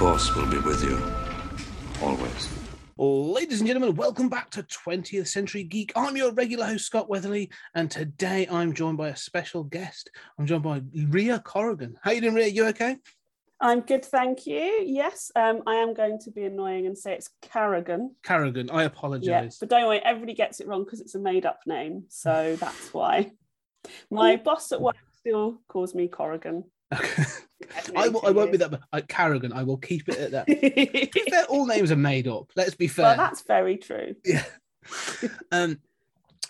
The Force will be with you. Always. Ladies and gentlemen, welcome back to 20th Century Geek. I'm your regular host, Scott Weatherly, and today I'm joined by a special guest. I'm joined by Ria Corrigan. How you doing, Ria? You okay? I'm good, thank you. Yes, um, I am going to be annoying and say it's Carrigan. Carrigan, I Yeah, apologise. but don't worry, everybody gets it wrong because it's a made-up name, so that's why. My boss at work still calls me Corrigan. Okay. I, will, I won't be that, uh, Carrigan, I will keep it at that. All names are made up. Let's be fair. well, that's very true. Yeah. um,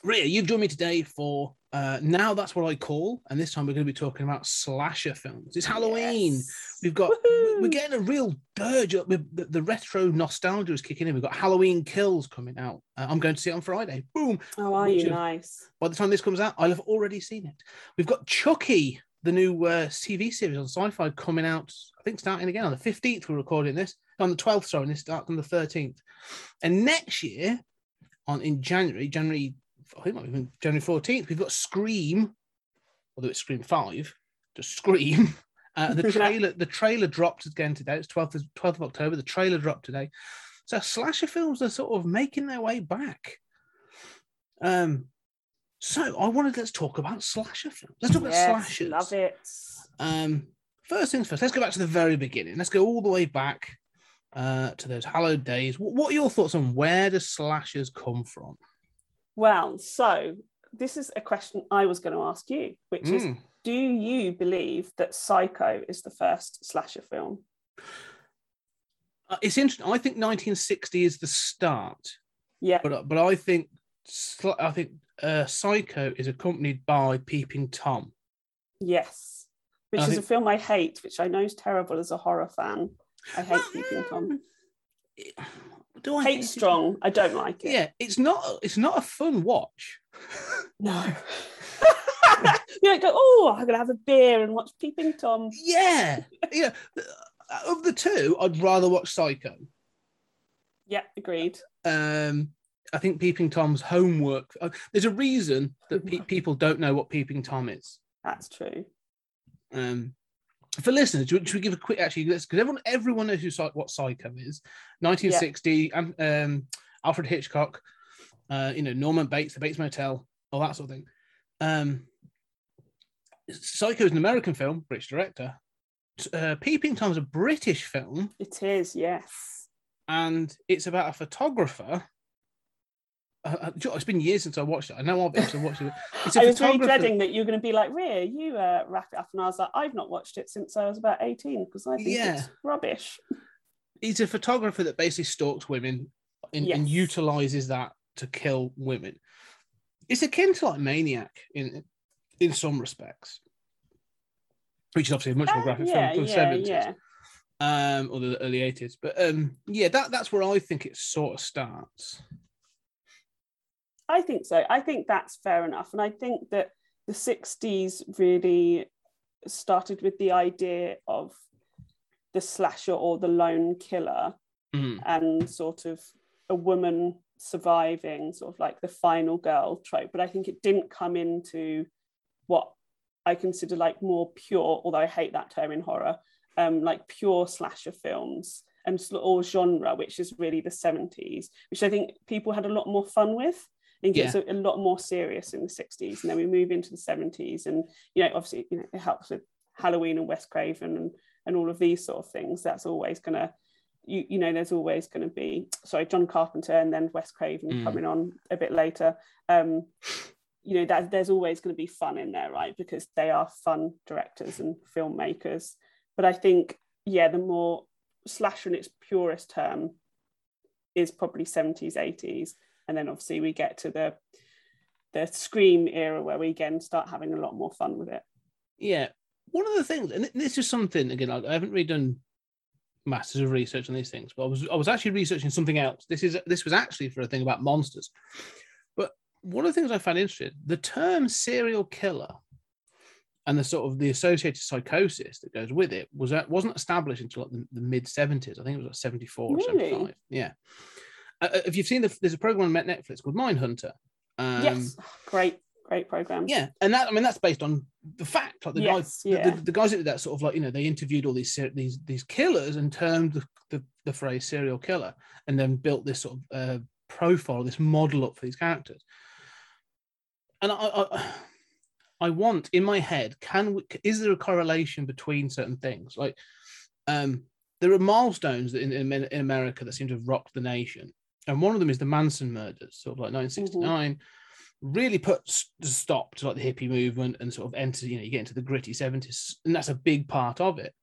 Ria, you've joined me today for uh, now. That's what I call, and this time we're going to be talking about slasher films. It's Halloween. Yes. We've got Woohoo. we're getting a real dirge up. The, the retro nostalgia is kicking in. We've got Halloween Kills coming out. Uh, I'm going to see it on Friday. Boom. Oh, are Which you nice? By the time this comes out, I'll have already seen it. We've got Chucky, the new uh, TV series on Syfy, coming out. I think starting again on the 15th. We're recording this on the 12th. Sorry, and this starts on the 13th. And next year, on in January, January, I think might be even January 14th, we've got Scream, although it's Scream Five, just Scream. Uh, the trailer, the trailer dropped again today. It's 12th, of- 12th of October. The trailer dropped today. So slasher films are sort of making their way back. Um, so I wanted let's talk about slasher films. Let's talk about Yes, slashers. love it. Um, first things first, let's go back to the very beginning. Let's go all the way back uh, to those hallowed days. What, what are your thoughts on where do slashers come from? Well, so this is a question I was going to ask you, which is Mm. do you believe that Psycho is the first slasher film? Uh, it's interesting. I think 1960 is the start, Yeah. but but I think I think uh, Psycho is accompanied by Peeping Tom. Yes. Which I is think- a film I hate, which I know is terrible as a horror fan. I hate Peeping Tom. Do I Hate think- strong. I don't like it. Yeah, it's not. It's not a fun watch. No. you don't go, oh, I'm going to have a beer and watch Peeping Tom. Yeah, yeah. Of the two, I'd rather watch Psycho. Yeah, agreed. um, I think Peeping Tom's homework. uh, There's a reason that pe- people don't know what Peeping Tom is. That's true. Um, for listeners, should, should we give a quick actually? Because everyone everyone knows who what Psycho is. 1960, and um, Alfred Hitchcock. Uh, you know Norman Bates, The Bates Motel, all that sort of thing. Um, Psycho is an American film, British director. Uh, Peeping Tom's a British film, It is, yes. and it's about a photographer. Uh, uh, it's been years since I watched it. I know I've been watched it. It's a I was really dreading that you were going to be like, Rhea, you uh, wrap it up. And I was like, I've not watched it since I was about 18 because I think Yeah. it's rubbish. He's a photographer that basically stalks women and, and utilizes that to kill women. It's akin to like Maniac in in some respects, which is obviously a much more Uh, graphic yeah, film from the yeah, 70s. yeah. um, or the early 80s. But um, yeah, that, that's where I think it sort of starts. I think so. I think that's fair enough. And I think that the 60s really started with the idea of the slasher or the lone killer Mm. and sort of a woman surviving, sort of like the final girl trope. But I think it didn't come into what I consider like more pure, although I hate that term in horror, um, like pure slasher films and or genre, which is really the 70s, which I think people had a lot more fun with. I think it's a, a lot more serious in the 60s. And then we move into the 70s. And, you know, obviously, you know, it helps with Halloween and Wes Craven and, and all of these sort of things. That's always going to, you, you know, there's always going to be, sorry, John Carpenter and then Wes Craven Mm. coming on a bit later. Um, you know, that there's always going to be fun in there, right? Because they are fun directors and filmmakers. But I think, yeah, the more slasher in its purest term is probably 70s, 80s. And then obviously we get to the the scream era where we again start having a lot more fun with it. Yeah. One of the things, and this is something, again, I haven't really done masters of research on these things, but I was I was actually researching something else. This is this was actually for a thing about monsters. But one of the things I found interesting, the term serial killer and the sort of the associated psychosis that goes with it was that wasn't established until like the, the mid 70s. I think it was like 74 Really? or 75. Yeah. Uh, uh, if you've seen the there's a program on Netflix called Mindhunter. Um, yes, great, great program. yeah, and that I mean that's based on the fact. Like the Yes, guys, yeah. the, the guys that did that sort of like you know they interviewed all these these these killers and termed the, the, the phrase serial killer, and then built this sort of uh, profile, this model up for these characters. And I, I, I want in my head, can we, is there a correlation between certain things? Like, um, there are milestones in, in in America that seem to have rocked the nation, and one of them is the Manson murders, sort of like 1969 really put a stop to like the hippie movement and sort of enter, you know, you get into the gritty 70s, and that's a big part of it.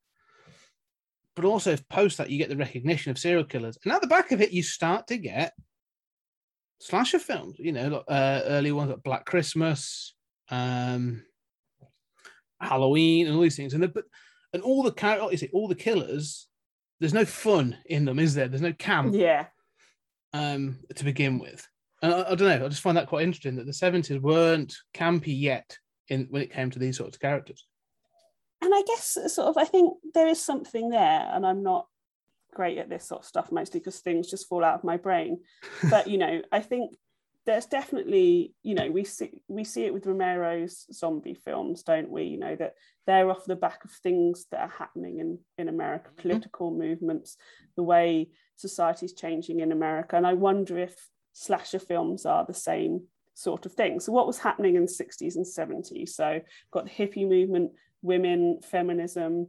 But also, if post that, you get the recognition of serial killers, and at the back of it, you start to get slasher films, you know, like, uh, early ones like Black Christmas, um, Halloween, and all these things, and the, but and all the char- like you all the killers, there's no fun in them, is there? There's no camp. Yeah, um, to begin with. And I, I don't know. I just find that quite interesting that the seventies weren't campy yet in when it came to these sorts of characters. and I guess sort of I think there is something there, and I'm not great at this sort of stuff mostly because things just fall out of my brain. But you know, I think there's definitely you know we see we see it with Romero's zombie films, don't we? You know that they're off the back of things that are happening in in America, political movements, the way society's changing in America, and I wonder if slasher films are the same sort of thing. So what was happening in the 60s and 70s? So got the hippie movement, women, feminism,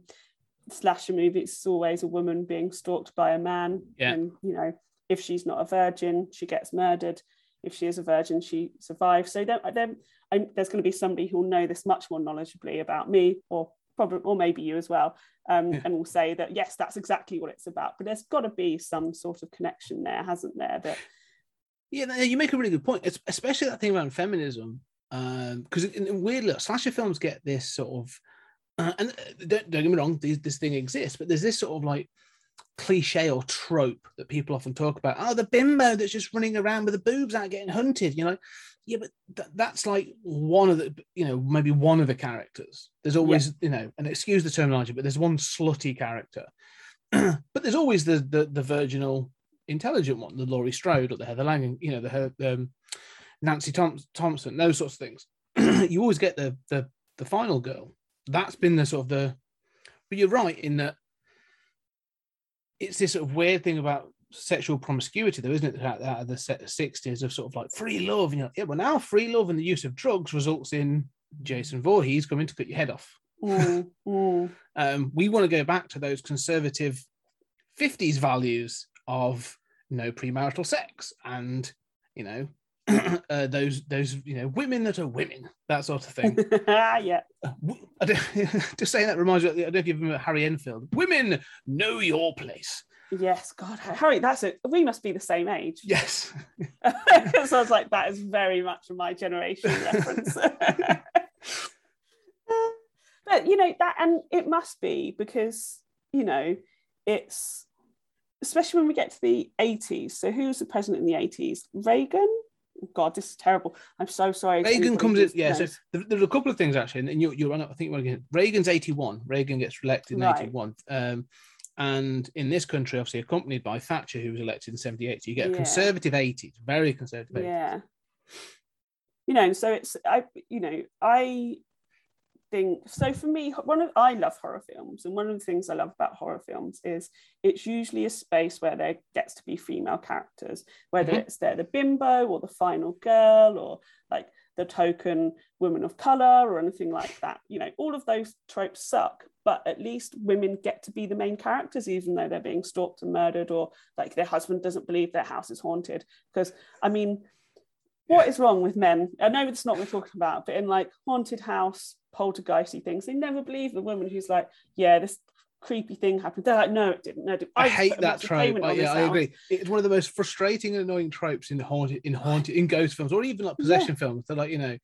slasher movies, it's always a woman being stalked by a man. Yeah. And you know, if she's not a virgin, she gets murdered. If she is a virgin, she survives. So then, then I, there's going to be somebody who'll know this much more knowledgeably about me, or probably, or maybe you as well, um, Yeah. and will say that yes, that's exactly what it's about. But there's got to be some sort of connection there, hasn't there? That Yeah, you make a really good point, es- especially that thing around feminism. Because in, in weird slasher films get this sort of, uh, and don't, don't get me wrong, these, this thing exists, but there's this sort of like cliche or trope that people often talk about. Oh, the bimbo that's just running around with the boobs out getting hunted. You know, yeah, but th- that's like one of the, you know, maybe one of the characters. There's always, you know, and excuse the terminology, but there's one slutty character. but there's always the the, the virginal, intelligent one, the Laurie Strode or the Heather Langen, you know, the her um, Nancy Thom- Thompson, those sorts of things. you always get the the the final girl. That's been the sort of the. But you're right in that it's this sort of weird thing about sexual promiscuity, though, isn't it? Out, out of the 60s of sort of like free love. You know, yeah, well, now free love and the use of drugs results in Jason Voorhees coming to cut your head off. mm, mm. Um, we want to go back to those conservative 50s values of no premarital sex and, you know, uh, those those you know women that are women that sort of thing. yeah, Uh, just saying that reminds me. I don't know if you remember Harry Enfield. Women know your place. yes. God, Harry, that's it. We must be the same age. Yes. Because I was like, that is very much my generation reference. but you know that, and it must be because you know it's especially when we get to the 80s. So who was the president in the 80s? Reagan. God, this is terrible. I'm so sorry. Reagan comes in. Yeah. So knows. there, there's a couple of things actually, and you're, you're on. I think going. Reagan's 81. Reagan gets elected in Right. 81. Um, and in this country, obviously accompanied by Thatcher, who was elected in 78. So you get a Yeah. conservative 80s, very conservative 80s. yeah you know so it's i you know i think so for me one of i love horror films and one of the things i love about horror films is it's usually a space where there gets to be female characters whether Mhm. it's they're the bimbo or the final girl or like the token woman of color or anything like that you know all of those tropes suck but at least women get to be the main characters even though they're being stalked and murdered or like their husband doesn't believe their house is haunted because i mean what is wrong with men? I know it's not what we're talking about, but in like haunted house, poltergeisty things, they never believe the woman who's like, yeah, this creepy thing happened. They're like, no, it didn't. No, it didn't. I, just hate that trope. I- yeah, I agree. It's one of the most frustrating and annoying tropes in haunted, in haunted, in ghost films, or even like possession films. They're like, you know,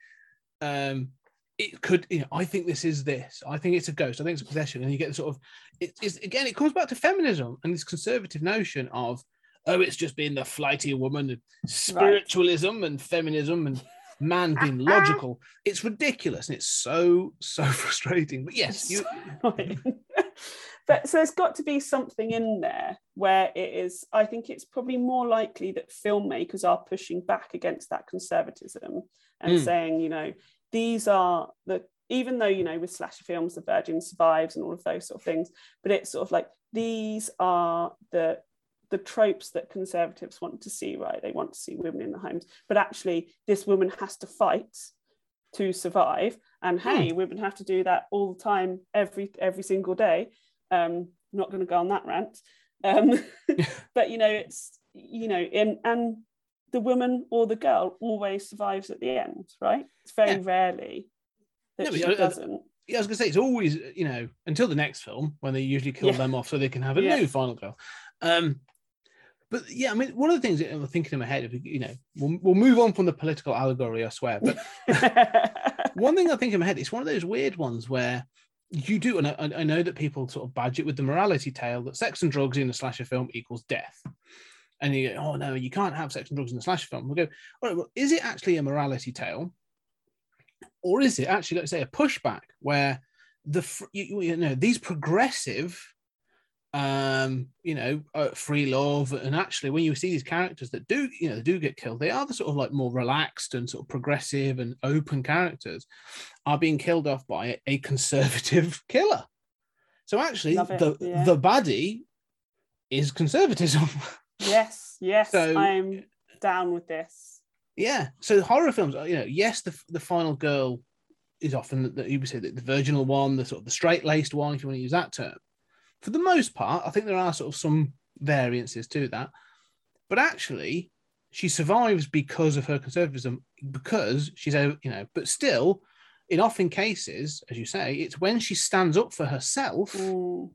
um, it could, you know, I think this is this. I think it's a ghost. I think it's a possession. And you get the sort of, it's again, it comes back to feminism and this conservative notion of, oh, it's just being the flighty woman, and spiritualism and feminism and man being logical. It's ridiculous and it's so, so frustrating. But yes, you, but so there's got to be something in there where it is i think it's probably more likely that filmmakers are pushing back against that conservatism and Mm. saying you know these are the even though you know with slasher films the virgin survives and all of those sort of things but it's sort of like these are the the tropes that conservatives want to see right they want to see women in the homes but actually this woman has to fight to survive and hey women have to do that all the time every every single day um not going to go on that rant um but you know it's you know in and the woman or the girl always survives at the end right it's very Yeah. rarely that No, she I- I- doesn't yeah, I was gonna say it's always you know until the next film when they usually kill Yeah. them off so they can have a Yeah. new final girl. Um, but yeah, I mean, one of the things I'm thinking in my head, you know, we'll, we'll move on from the political allegory, I swear. But one thing I think in my head, it's one of those weird ones where you do, and I, I know that people sort of badge it with the morality tale that sex and drugs in a slasher film equals death. And you go, oh no, you can't have sex and drugs in a slasher film. We go, all right, well, is it actually a morality tale? Or is it actually, let's say, a pushback where the you, you know these progressive um you know uh, free love and actually when you see these characters that do you know they do get killed they are the sort of like more relaxed and sort of progressive and open characters are being killed off by a, conservative killer so actually Love it, the yeah. the baddie is conservatism yes yes So- i'm down with this Yeah. So horror films, you know, yes, the the final girl is often the, the you would say the, the virginal one, the sort of the straight laced one, if you want to use that term. For the most part, I think there are sort of some variances to that, but actually, she survives because of her conservatism, because she's you know, but still, in often cases, as you say, it's when she stands up for herself Mm,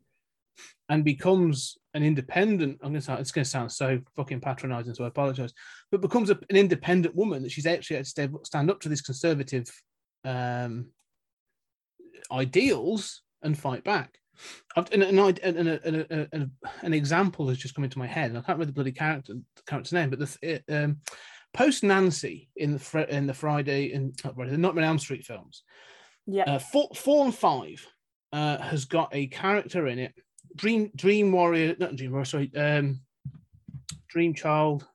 and becomes an independent. I'm going to sound, it's going to sound so fucking patronizing, so I apologize. But becomes a, an independent woman that she's actually had to stand, stand up to these conservative um, ideals and fight back. I've, and, and, and, and, and, and an example has just come into my head, and I can't remember the bloody character character's name, but the um, post Nancy in the in the Friday in not Friday, the Nightmare on Elm Street films, yeah uh, four, four and five uh, has got a character in it. Dream Dream Warrior, not Dream Warrior, sorry, um, Dream Child.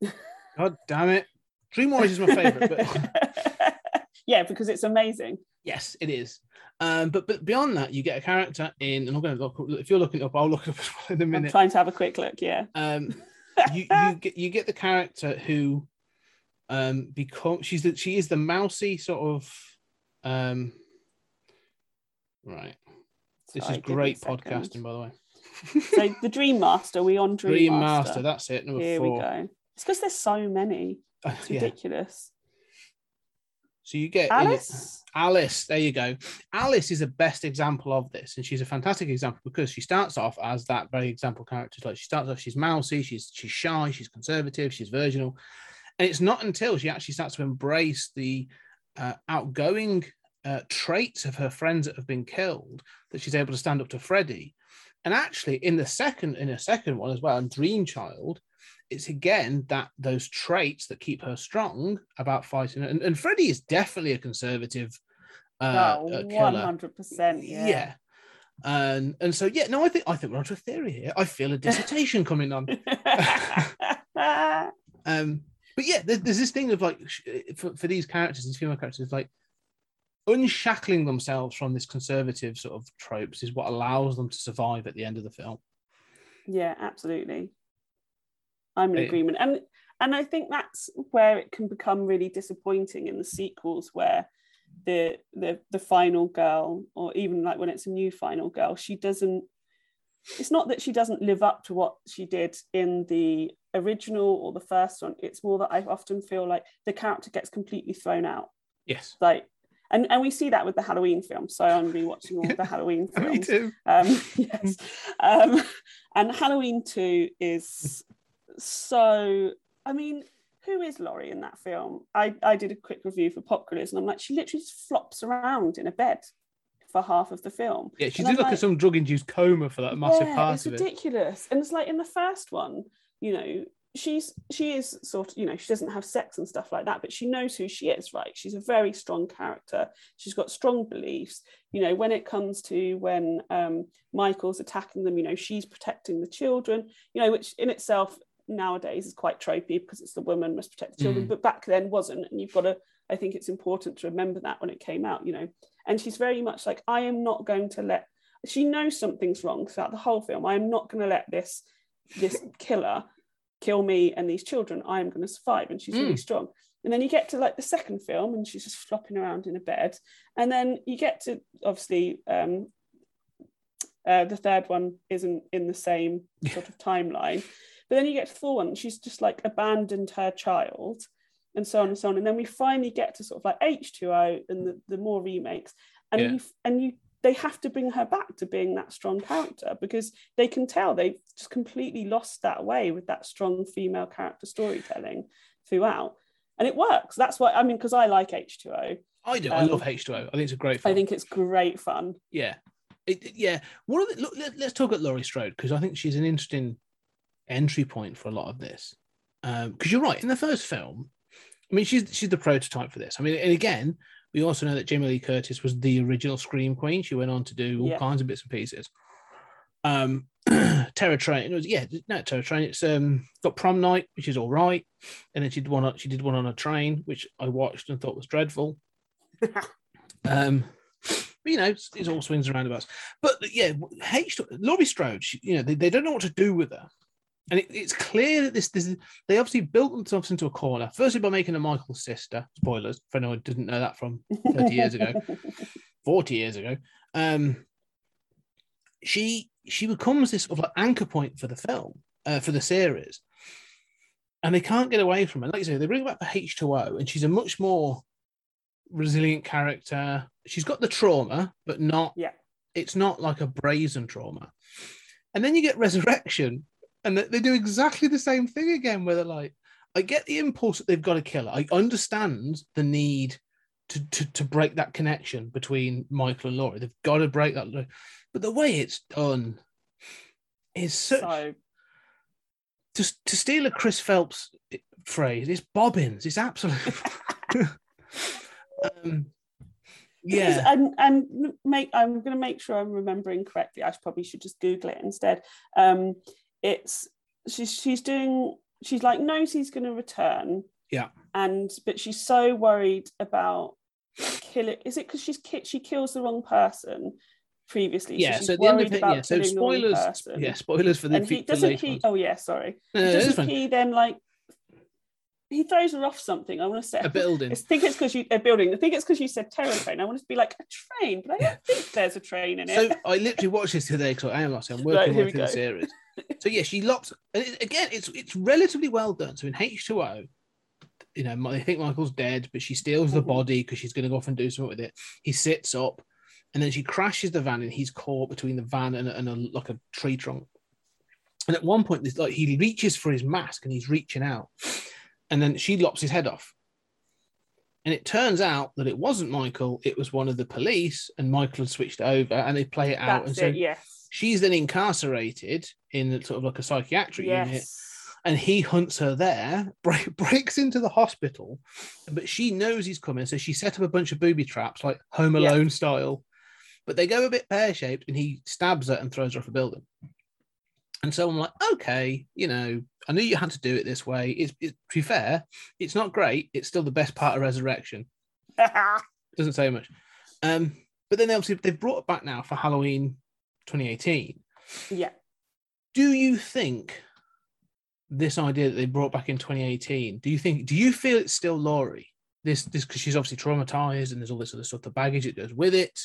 God damn it, Dream Warriors is my favorite, but yeah because it's amazing yes, it is. Um, but but beyond that, you get a character in, and I'm going to look. If you're looking up, I'll look it up in a i'm minute. trying to have a quick look yeah. Um, you you get you get the character who um become she's the she is the mousy sort of um right. This Sorry, is give me a great podcasting by the way. So the dream master we on dream, dream master, master that's it number here four. we go. It's because there's so many. It's ridiculous so you get alice Alice, there you go. Alice is the best example of this, and she's a fantastic example because she starts off as that very example character. Like she starts off, she's mousy, she's she's shy, she's conservative, she's virginal, and it's not until she actually starts to embrace the uh, outgoing uh, traits of her friends that have been killed that she's able to stand up to Freddy. And actually, in the second in a second one as well, in Dream Child, it's again that those traits that keep her strong about fighting. And, and Freddy is definitely a conservative uh, oh, uh, killer. 100% yeah, And and so yeah, no, I think I think we're onto a theory here. I feel a dissertation coming on. Um, but yeah, there's, there's this thing of like for, for these characters, these female characters, like unshackling themselves from this conservative sort of tropes is what allows them to survive at the end of the film. yeah absolutely i'm in agreement and and i think that's where it can become really disappointing in the sequels where the the the final girl or even like when it's a new final girl she doesn't it's not that she doesn't live up to what she did in the original or the first one it's more that i often feel like the character gets completely thrown out Yes, like and, and we see that with the Halloween films. So I'm rewatching all the Halloween films. me too. Um, yes. Um, and Halloween 2 is so, I mean, who is Laurie in that film? I, I did a quick review for Popculars and I'm like, she literally just flops around in a bed for half of the film. Yeah, she And did I'm look like, at some drug-induced coma for that massive yeah, part it's of it. ridiculous. And it's like in the first one, you know, she's she is sort of, you know, she doesn't have sex and stuff like that, but she knows who she is, right? She's a very strong character. She's got strong beliefs. You know, when it comes to when um, Michael's attacking them, you know, she's protecting the children, you know, which in itself nowadays is quite tropey because it's the woman must protect the children, Mm. but back then wasn't. And you've got to, I think it's important to remember that when it came out, you know. And she's very much like, I am not going to let she knows something's wrong throughout the whole film. I am not going to let this this killer kill me and these children. I am going to survive, and she's really Mm. strong. And then you get to like the second film, and she's just flopping around in a bed. And then you get to obviously um, uh, the third one isn't in the same sort of timeline, but then you get to the fourth one, she's just like abandoned her child. And so on and so on, and then we finally get to sort of like H two O and the, the more remakes, and Yeah. you and you they have to bring her back to being that strong character because they can tell they've just completely lost that way with that strong female character storytelling throughout. And it works. That's why I mean, because I like H2O. I do. I Um, love H2O. I think it's a great film. I think it's great fun. Yeah. It, it- yeah. One of the, look, let, us talk about Laurie Strode because I think she's an interesting entry point for a lot of this. Because you're right, in the first film, I mean, she's she's the prototype for this. I mean, and again, we also know that Jamie Lee Curtis was the original Scream Queen. She went on to do all Yeah. kinds of bits and pieces. Um, Terror Train. It was yeah, no Terror Train. It's um got Prom Night, which is all right, and then she did one. on- She did one on a train, which I watched and thought was dreadful. um, but, you know, it's, it's all swings and roundabouts. But yeah, H. Laurie Strode, she, you know, they, they don't know what to do with her. And it, it's clear that this, this they obviously built themselves into a corner. Firstly, by making a Michael's sister. Spoilers for anyone who didn't know that from 30 years ago, 40 years ago. Um, she she becomes this sort of like anchor point for the film, uh, for the series. And they can't get away from it. Like you say, they bring back for H2O, and she's a much more resilient character. She's got the trauma, but not Yeah. it's not like a brazen trauma. And then you get resurrection, and they do exactly the same thing again, where they're like, I get the impulse that they've got to kill her. I understand the need to, to, to break that connection between Michael and Laurie. They've got to break that. But the way it's done is so, So to, to steal a Chris Phelps phrase, it's bobbins. It's absolute. um, yeah. and and make I'm going to make sure I'm remembering correctly. I should- probably should just Google it instead. Um, it's she's she's doing she's like knows he's going to return. Yeah. And but she's so worried about killing. Is it because she's ki- she kills the wrong person previously? Yeah, so at the end of it, yeah. So spoilers, yeah, spoilers for the, And he doesn't he? Oh yeah, sorry. No, no, doesn't he then like? He throws her off something. I want to say A building. I think it's because you a building. I think it's because you said terror train. I wanted to be like a train, but I don't think there's a train in it. So. I literally watched this today because I am said, I'm working right through the series. So yeah, she locks. And it, again, it's it's relatively well done. So in H two O, you know, they think Michael's dead, but she steals the Mhm. body because she's going to go off and do something with it. He sits up, and then she crashes the van, and he's caught between the van and a, and a like a tree trunk. And at one point, like he reaches for his mask, and he's reaching out, and then she lops his head off. And it turns out that it wasn't Michael; it was one of the police, and Michael had switched over, and they play it out. That's and so it. Yes. She's then incarcerated in sort of like a psychiatric unit and he hunts her there break, breaks into the hospital but she knows he's coming so she set up a bunch of booby traps like home Yeah. alone style. But they go a bit pear-shaped and he stabs her and throws her off a building. And so i'm like okay you know i knew you had to do it this way. It's it, to be fair it's not great. It's still the best part of resurrection. Doesn't say much. Um but then they obviously they've brought it back now for halloween 2018 yeah. do you think this idea that they brought back in 2018 do you think do you feel it's still Laurie this this because she's obviously traumatized and there's all this other stuff the baggage that goes with it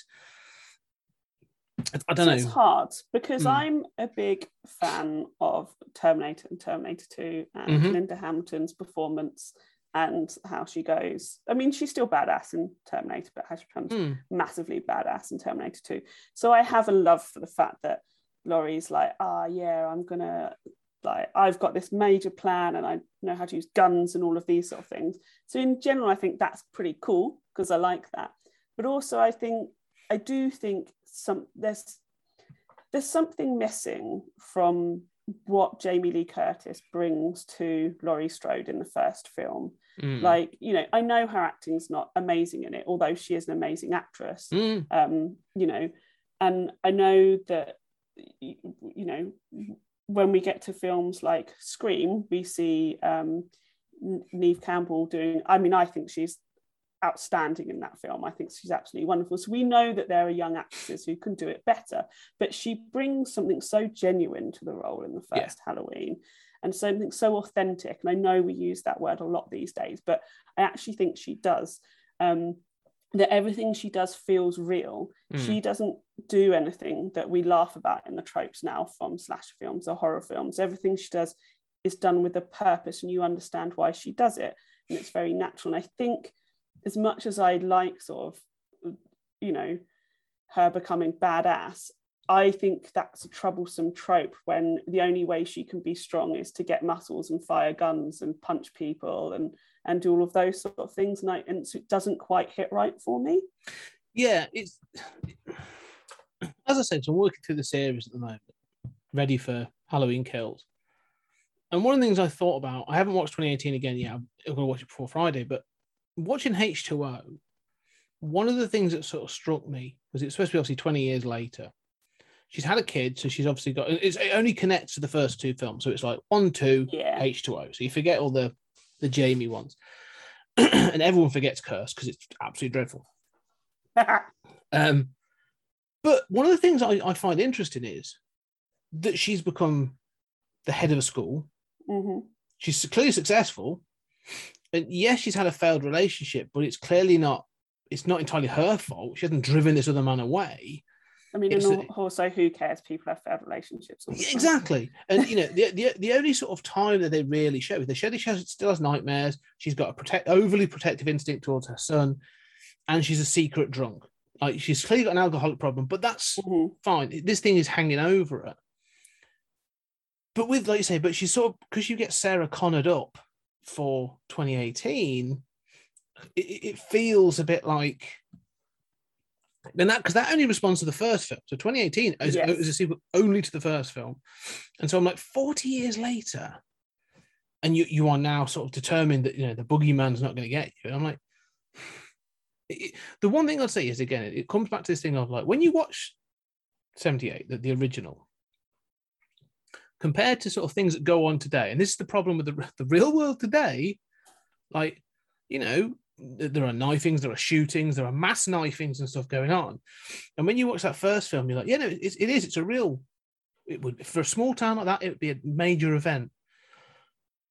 I, don't So know It's hard because Hmm. I'm a big fan of Terminator and Terminator 2 and Mhm. Linda Hamilton's performance and how she goes. I mean, she's still badass in Terminator, but has becomes Hmm. massively badass in Terminator 2. So I have a love for the fact that Laurie's like, ah, yeah, I'm gonna like I've got this major plan and I know how to use guns and all of these sort of things. So in general, I think that's pretty cool because I like that. But also, I think I do think some there's there's something missing from what Jamie Lee Curtis brings to Laurie Strode in the first film. Mm. Like, you know, I know her acting's not amazing in it, although she is an amazing actress. Mm. Um, you know, and I know that you know when we get to films like Scream, we see um, Neve Campbell doing. I mean, I think she's outstanding in that film. I think she's absolutely wonderful. So we know that there are young actresses who can do it better, but she brings something so genuine to the role in the Yeah. first Halloween and something so authentic. And I know we use that word a lot these days, but I actually think she does. Um, that everything she does feels real. Mm. She doesn't do anything that we laugh about in the tropes now from slash films or horror films. Everything she does is done with a purpose, and you understand why she does it, and it's very natural. And I think, as much as I like sort of, you know, her becoming badass, I think that's a troublesome trope when the only way she can be strong is to get muscles and fire guns and punch people and and do all of those sort of things. And, I, and it doesn't quite hit right for me. yeah, it's as I said, so I'm working through the series at the moment, ready for Halloween Kills. And one of the things I thought about, I haven't watched 2018 again yet. I'm going to watch it before Friday, but watching H2O, one of the things that sort of struck me was it's supposed to be obviously 20 years later. She's had a kid, so she's obviously got it's, it only connects to the first two films. So it's like one, two, Yeah. H2O. So you forget all the the Jamie ones. and everyone forgets Curse because it's absolutely dreadful. Um, but one of the things I, I find interesting is that she's become the head of a school. Mhm. She's clearly successful, and yes, she's had a failed relationship, but it's clearly not. It's not entirely her fault. She hasn't driven this other man away. I mean, It's and a- also, who cares? People have failed relationships. Exactly, and you know the, the the only sort of time that they really show is they show that she has, still has nightmares. She's got a protect overly protective instinct towards her son, and she's a secret drunk. Like she's clearly got an alcoholic problem, but that's Mhm. fine. This thing is hanging over her. But with, like you say, but she's sort of because you get Sarah Connored up for 2018, it, it feels a bit like. And that because that only responds to the first film. So 2018 is, Yes. is a sequel only to the first film. And so I'm like, 40 years later, and you you are now sort of determined that you know the boogeyman's not going to get you. And I'm like, it- the one thing I'd say is again, it, it comes back to this thing of like when you watch 78, the, the original, compared to sort of things that go on today, and this is the problem with the, the real world today, like, you know, there are knifings, there are shootings, there are mass knifings and stuff going on. And when you watch that first film, you're like, yeah, no, it's, it is, it's a real, it would, for a small town like that, it would be a major event.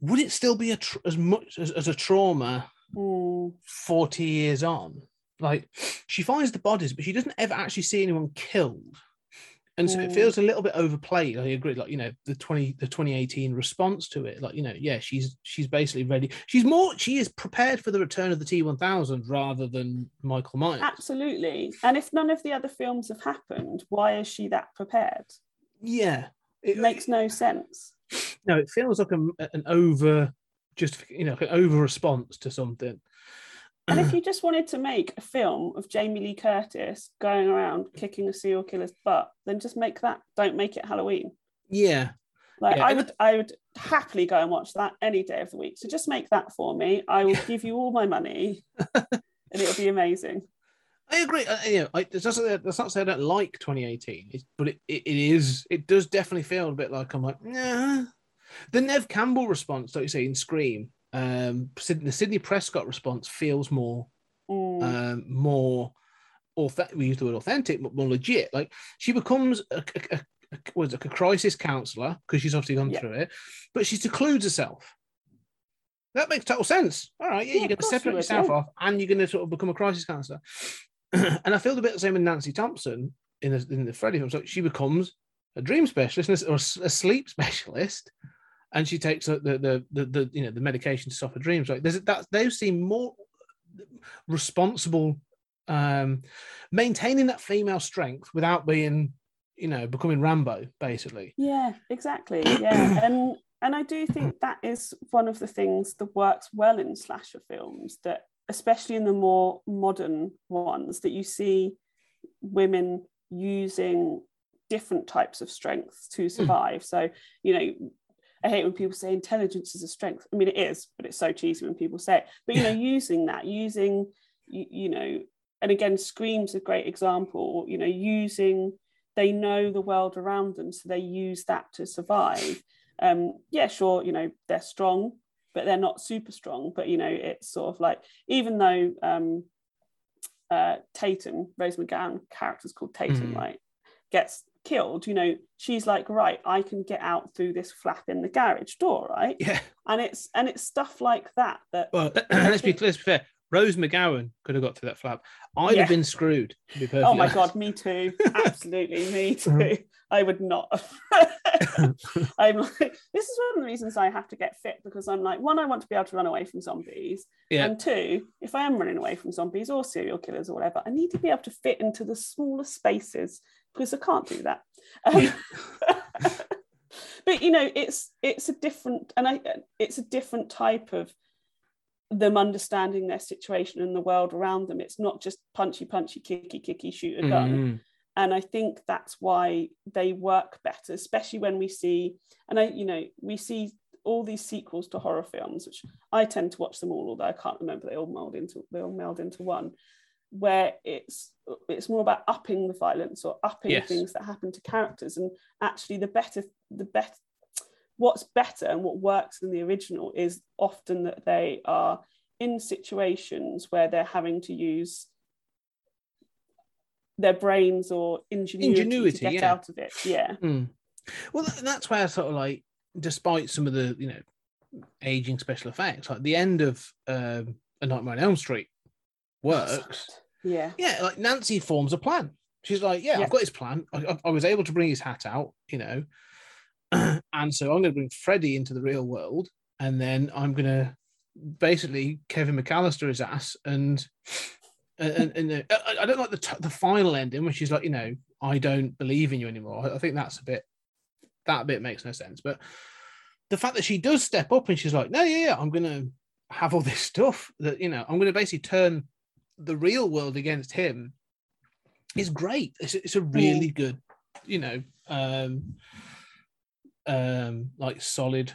Would it still be a tr- as much as, as a trauma Mm, 40 years on. Like she finds the bodies, but she doesn't ever actually see anyone killed. And so it feels a little bit overplayed. I agree. Like, you know, the 20 the 2018 response to it. Like, you know, yeah, she's she's basically ready. She's more she is prepared for the return of the T1000 rather than Michael Myers. absolutely. And if none of the other films have happened, why is she that prepared? Yeah. It makes no sense. no, it feels like a, an over just you know, an over response to something. And if you just wanted to make a film of Jamie Lee Curtis going around kicking a serial killer's butt, then just make that. Don't make it Halloween. Yeah. Like Yeah, I would, I would happily go and watch that any day of the week. So just make that for me. I will give you all my money, and it'll be amazing. I agree. Uh, you know, I, that's, not, to say- that's not say I don't like 2018, it's, but it, it, it is. It does definitely feel a bit like I'm like, nah. The Neve Campbell response, like you say in Scream, um, the Sidney Prescott response feels more, Mm, um, more authentic. We use the word authentic, but more legit. Like she becomes a, a, a, a is it, a crisis counselor because she's obviously gone Yeah. through it, but she secludes herself. That makes total sense. All right, yeah, Yeah, you're going to you separate yourself yeah. off, and you're going to sort of become a crisis counselor. and I feel the bit the same with Nancy Thompson in the, in the Freddy film. So she becomes a dream specialist or a sleep specialist, and she takes the the, the the you know the medication to stop her dreams. Right? There's that those seem more responsible, um, maintaining that female strength without being you know, becoming Rambo, basically. Yeah, exactly. Yeah, and and I do think that is one of the things that works well in slasher films. That especially in the more modern ones, that you see women using different types of strengths to survive. So you know. I hate when people say intelligence is a strength. I mean, it is, but it's so cheesy when people say it. But you know, using that, using you, you know, and again, Scream's a great example. You know, using they know the world around them, so they use that to survive. Um, yeah, sure, you know, they're strong, but they're not super strong. But you know, it's sort of like even though um, uh, Tatum, Rose McGowan character's called Tatum, Mhm. right, gets killed, you know, she's like, right, I can get out through this flap in the garage door, right? Yeah. And it's and it's stuff like that that Well, let's be let's be fair. Rose McGowan could have got through that flap. I'd Yeah. have been screwed. To be oh perfectly Oh my honest. god, me too. Absolutely, me too. I would not. I'm like, this is one of the reasons I have to get fit because I'm like, one, I want to be able to run away from zombies, Yeah. and two, if I am running away from zombies or serial killers or whatever, I need to be able to fit into the smaller spaces because I can't do that. Um, but you know, it's it's a different, and I it's a different type of them understanding their situation and the world around them. It's not just punchy, punchy, kicky, kicky, shoot a gun. Mm. And I think that's why they work better, especially when we see, and I, you know, we see all these sequels to horror films, which I tend to watch them all, although I can't remember they all meld into they all meld into one, where it's it's more about upping the violence or upping Yes. things that happen to characters. And actually the better the better what's better and what works in the original is often that they are in situations where they're having to use their brains or ingenuity, Ingenuity, to get yeah. out of it. Yeah. Mm. Well, that's where sort of like, despite some of the you know aging special effects, like the end of um, A Nightmare on Elm Street works. Yeah. Yeah, like Nancy forms a plan. She's like, yeah, Yeah. I've got his plan. I, I- was able to bring his hat out, you know, and so I'm going to bring Freddy into the real world, and then I'm going to basically Kevin McAllister his ass, and and, and uh, I, don't like the t- the final ending, which is like, you know, I don't believe in you anymore. I, I think that's a bit that bit makes no sense, but the fact that she does step up and she's like, no, yeah, yeah, I'm going to have all this stuff that you know, I'm going to basically turn the real world against him is great. It's, it's a really good, you know, um, um, like solid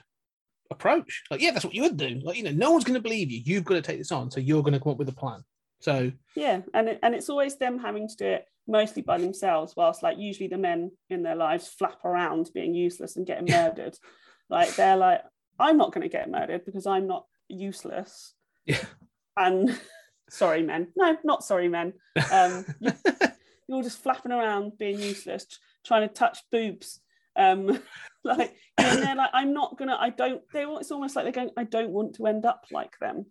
approach. Like, yeah, that's what you would do. Like, you know, no one's going to believe you. You've got to take this on, so you're going to come up with a plan. So, Yeah. And it, and it's always them having to do it mostly by themselves, whilst like usually the men in their lives flap around being useless and getting murdered. like they're like, I'm not going to get murdered because I'm not useless. Yeah. And sorry, men. No, not sorry, men. Um, you, you're just flapping around being useless, trying to touch boobs. Um, like, and they're like, I'm not gonna. I don't. They. It's almost like they're going. I don't want to end up like them.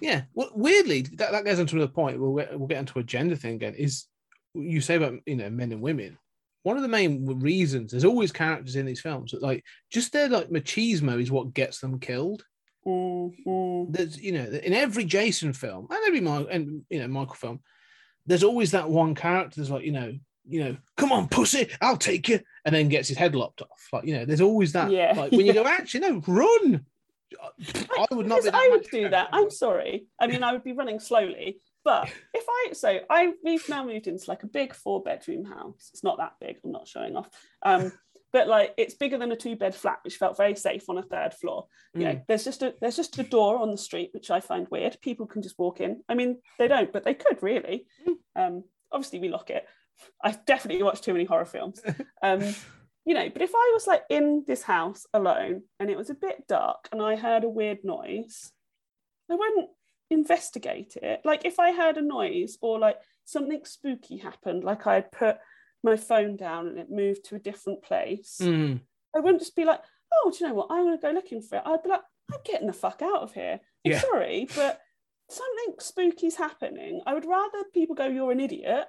yeah. Well, weirdly, that, that goes into another point. We'll we'll get into a gender thing again. Is you say about you know men and women. One of the main reasons there's always characters in these films that like just their like machismo is what gets them killed. Mm, mm. there's you know in every Jason film and every Michael and you know Michael film, there's always that one character that's like you know you know come on pussy I'll take you and then gets his head lopped off like you know there's always that Yeah. like when you go actually no run. I would not. I would do that. I'm sorry. I mean, I would be running slowly. But if I so I we've now moved into like a big four bedroom house. It's not that big. I'm not showing off. Um, but like it's bigger than a two bed flat, which felt very safe on a third floor. You know, there's just a there's just a door on the street, which I find weird. People can just walk in. I mean, they don't, but they could really. Um, obviously we lock it. I definitely watch too many horror films. Um, you know, but if I was like in this house alone and it was a bit dark and I heard a weird noise, I wouldn't investigate it. Like if I heard a noise or like something spooky happened, like I had put my phone down and it moved to a different place, Mm, I wouldn't just be like, oh, do you know what? I'm going to go looking for it. I'd be like, I'm getting the fuck out of here. I'm Yeah. sorry, but something spooky's happening. I would rather people go, you're an idiot,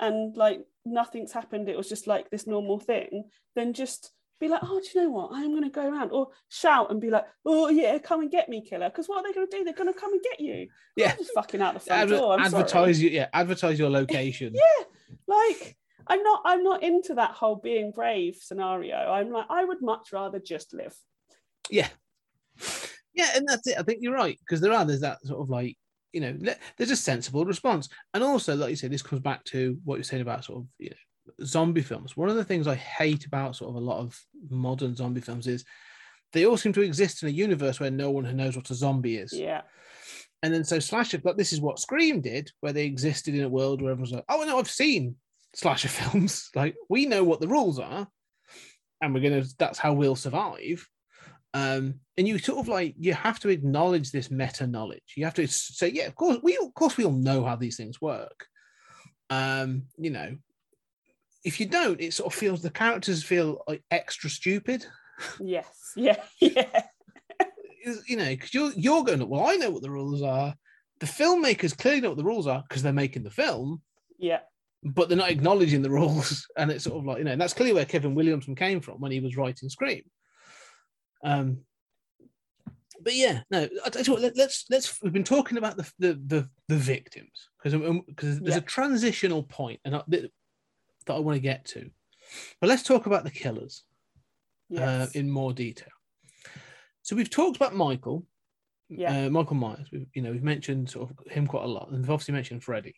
and like nothing's happened. It was just like this normal thing, than just be like, oh, do you know what? I'm going to go around or shout and be like, oh, yeah, come and get me, killer. Because what are they going to do? They're going to come and get you. Yeah. I'm just fucking out the front Adver- door. I'm sorry. advertise you. Yeah, advertise your location. Yeah, like I'm not I'm not into that whole being brave scenario. I'm like I would much rather just live. Yeah. Yeah, and that's it. I think you're right because there are there's that sort of like you know there's a sensible response, and also like you said, this comes back to what you're saying about sort of you know zombie films. One of the things I hate about sort of a lot of modern zombie films is they all seem to exist in a universe where no one knows what a zombie is. Yeah. And then so slasher, but this is what Scream did, where they existed in a world where everyone's like, "Oh no, I've seen slasher films. Like we know what the rules are, and we're gonna. That's how we'll survive." Um, and you sort of like you have to acknowledge this meta knowledge. You have to say, "Yeah, of course we, of course we all know how these things work." Um, you know, if you don't, it sort of feels the characters feel like extra stupid. Yes. Yeah. Yeah. you know, because you're you're going, well, I know what the rules are. The filmmakers clearly know what the rules are because they're making the film, Yeah. But they're not acknowledging the rules. And it's sort of like, you know, that's clearly where Kevin Williamson came from when he was writing Scream. Um, but yeah, no, I tell you let, let's let's we've been talking about the the the, the victims because because there's Yeah. a transitional point and I, that, that I want to get to. But let's talk about the killers Yes. uh, in more detail. So we've talked about Michael, yeah. uh, Michael Myers. We've, you know, we've mentioned sort of him quite a lot, and we've obviously mentioned Freddy.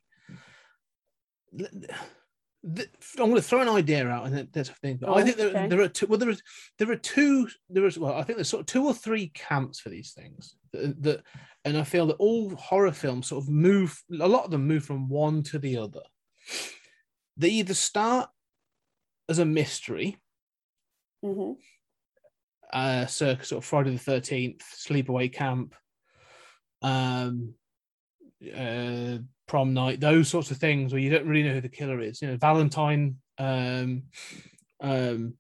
I'm going to throw an idea out, and then there's a thing. But I Oh, think there, okay. there are two. Well, there is there are two. There is well, I think there's sort of two or three camps for these things. That, that and I feel that all horror films sort of move. A lot of them move from one to the other. They either start as a mystery, hmm uh, circa sort of Friday the Thirteenth, Sleepaway Camp, um, uh, Prom Night, those sorts of things where you don't really know who the killer is. You know, Valentine, um, um,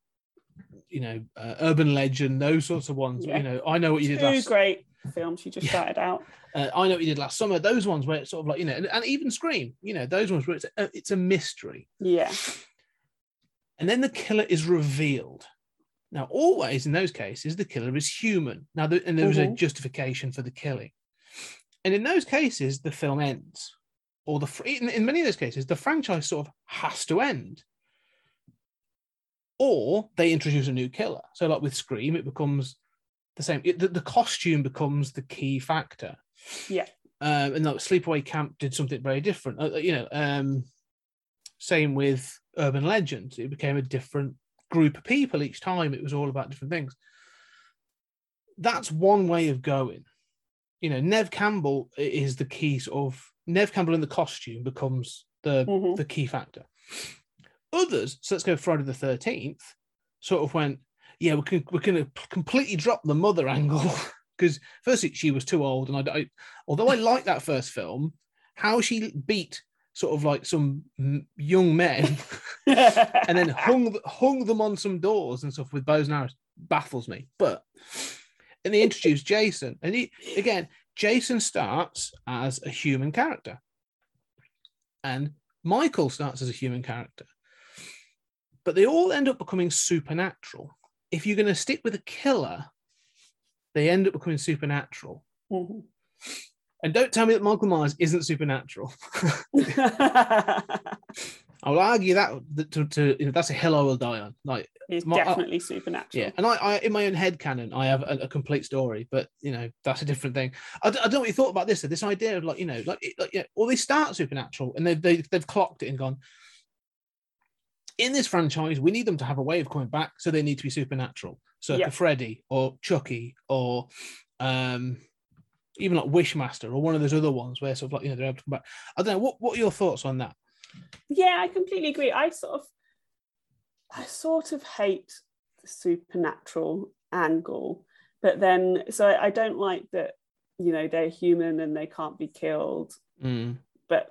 you know, uh, Urban Legend, those sorts of ones. Yeah. You know, I know what you did Two last. great films you just Yeah. shouted out. Uh, I know what you did last summer. Those ones where it's sort of like you know, and, and even Scream. You know, those ones where it's a, it's a mystery. Yeah. and then the killer is revealed. Now, always in those cases, the killer is human. Now, the, and there is a Mhm. justification for the killing. And in those cases, the film ends, or the in, in many of those cases, the franchise sort of has to end, or they introduce a new killer. So, like with Scream, it becomes the same. It, the, the costume becomes the key factor. Yeah. Um, and like Sleepaway Camp did something very different. Uh, you know, um, same with Urban Legends. It became a different group of people each time. It was all about different things. That's one way of going. You know, Neve Campbell is the key sort of Neve Campbell in the costume becomes the Mhm. the key factor. Others, so let's go Friday the Thirteenth, sort of went, yeah, we can we're going to completely drop the mother angle because firstly she was too old, and I, I although I like that first film, how she beat sort of like some young men and then hung hung them on some doors and stuff with bows and arrows baffles me. But and they introduced Jason, and he again, Jason starts as a human character, and Michael starts as a human character, but they all end up becoming supernatural. If you're going to stick with a killer, they end up becoming supernatural. Mhm. And don't tell me that Michael Myers isn't supernatural. I'll argue that to, to you know, that's a hill I will die on. Like It's My- definitely supernatural. Yeah, and I, I in my own head canon, I have a, a complete story, but you know that's a different thing. I, d- I don't know what you thought about this. This idea of like you know, like, like yeah, or they start supernatural and they've they, they've clocked it and gone. In this franchise, we need them to have a way of coming back, so they need to be supernatural. So like Freddy or Chucky or um, even like Wishmaster or one of those other ones where sort of like you know they're able to come back. I don't know what what are your thoughts on that? Yeah i completely agree. I sort of i sort of hate the supernatural angle but then so I, I don't like that you know they're human and they can't be killed Mm, but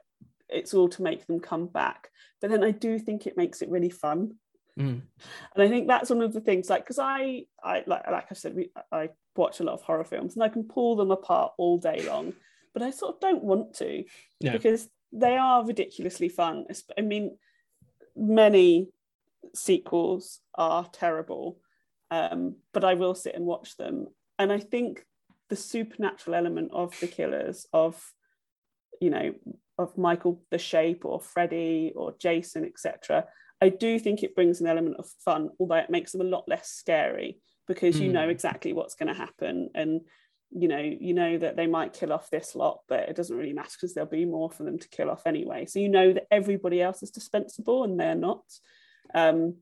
it's all to make them come back. But then i do think it makes it really fun. Mm, and i think that's one of the things like because i i like like i said we, i watch a lot of horror films and i can pull them apart all day long but i sort of don't want to Yeah. because they are ridiculously fun. I mean many sequels are terrible um, but i will sit and watch them. And i think the supernatural element of the killers of you know of michael the shape or freddy or jason etc I do think it brings an element of fun, although it makes them a lot less scary because you know Mm. exactly what's going to happen. And you know you know that they might kill off this lot but it doesn't really matter because there'll be more for them to kill off anyway. So you know that everybody else is dispensable and they're not. Um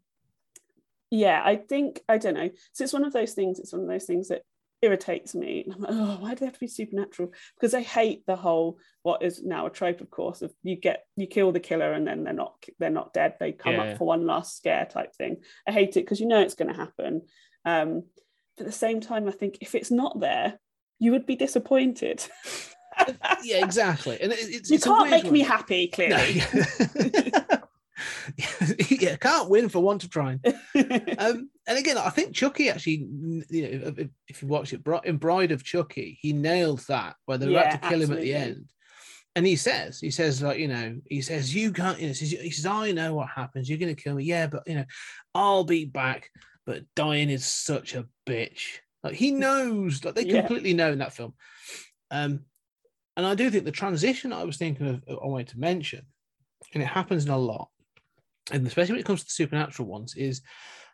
yeah i think i don't know. So it's one of those things it's one of those things that irritates me. And I'm like, oh why do they have to be supernatural? Because i hate the whole what is now a trope of course of you get you kill the killer and then they're not they're not dead. They come Yeah. up for one last scare type thing. I hate it because you know it's going to happen. Um but at the same time i think if it's not there you would be disappointed yeah, exactly. And it, it's you it's can't make one. me happy No. clearly yeah, can't win for want of trying. Um, and again, I think Chucky actually, you know, if, if you watch it, in Bride of Chucky, he nails that where they're Yeah, about to kill him at the end. And he says, he says, like, you know, he says, you can't, you know, he says, he says, I know what happens. You're going to kill me. Yeah, but, you know, I'll be back. But dying is such a bitch. Like, he knows, like, they Yeah. completely know in that film. Um, and I do think the transition I was thinking of, I wanted to mention, and it happens in a lot, and especially when it comes to the supernatural ones, is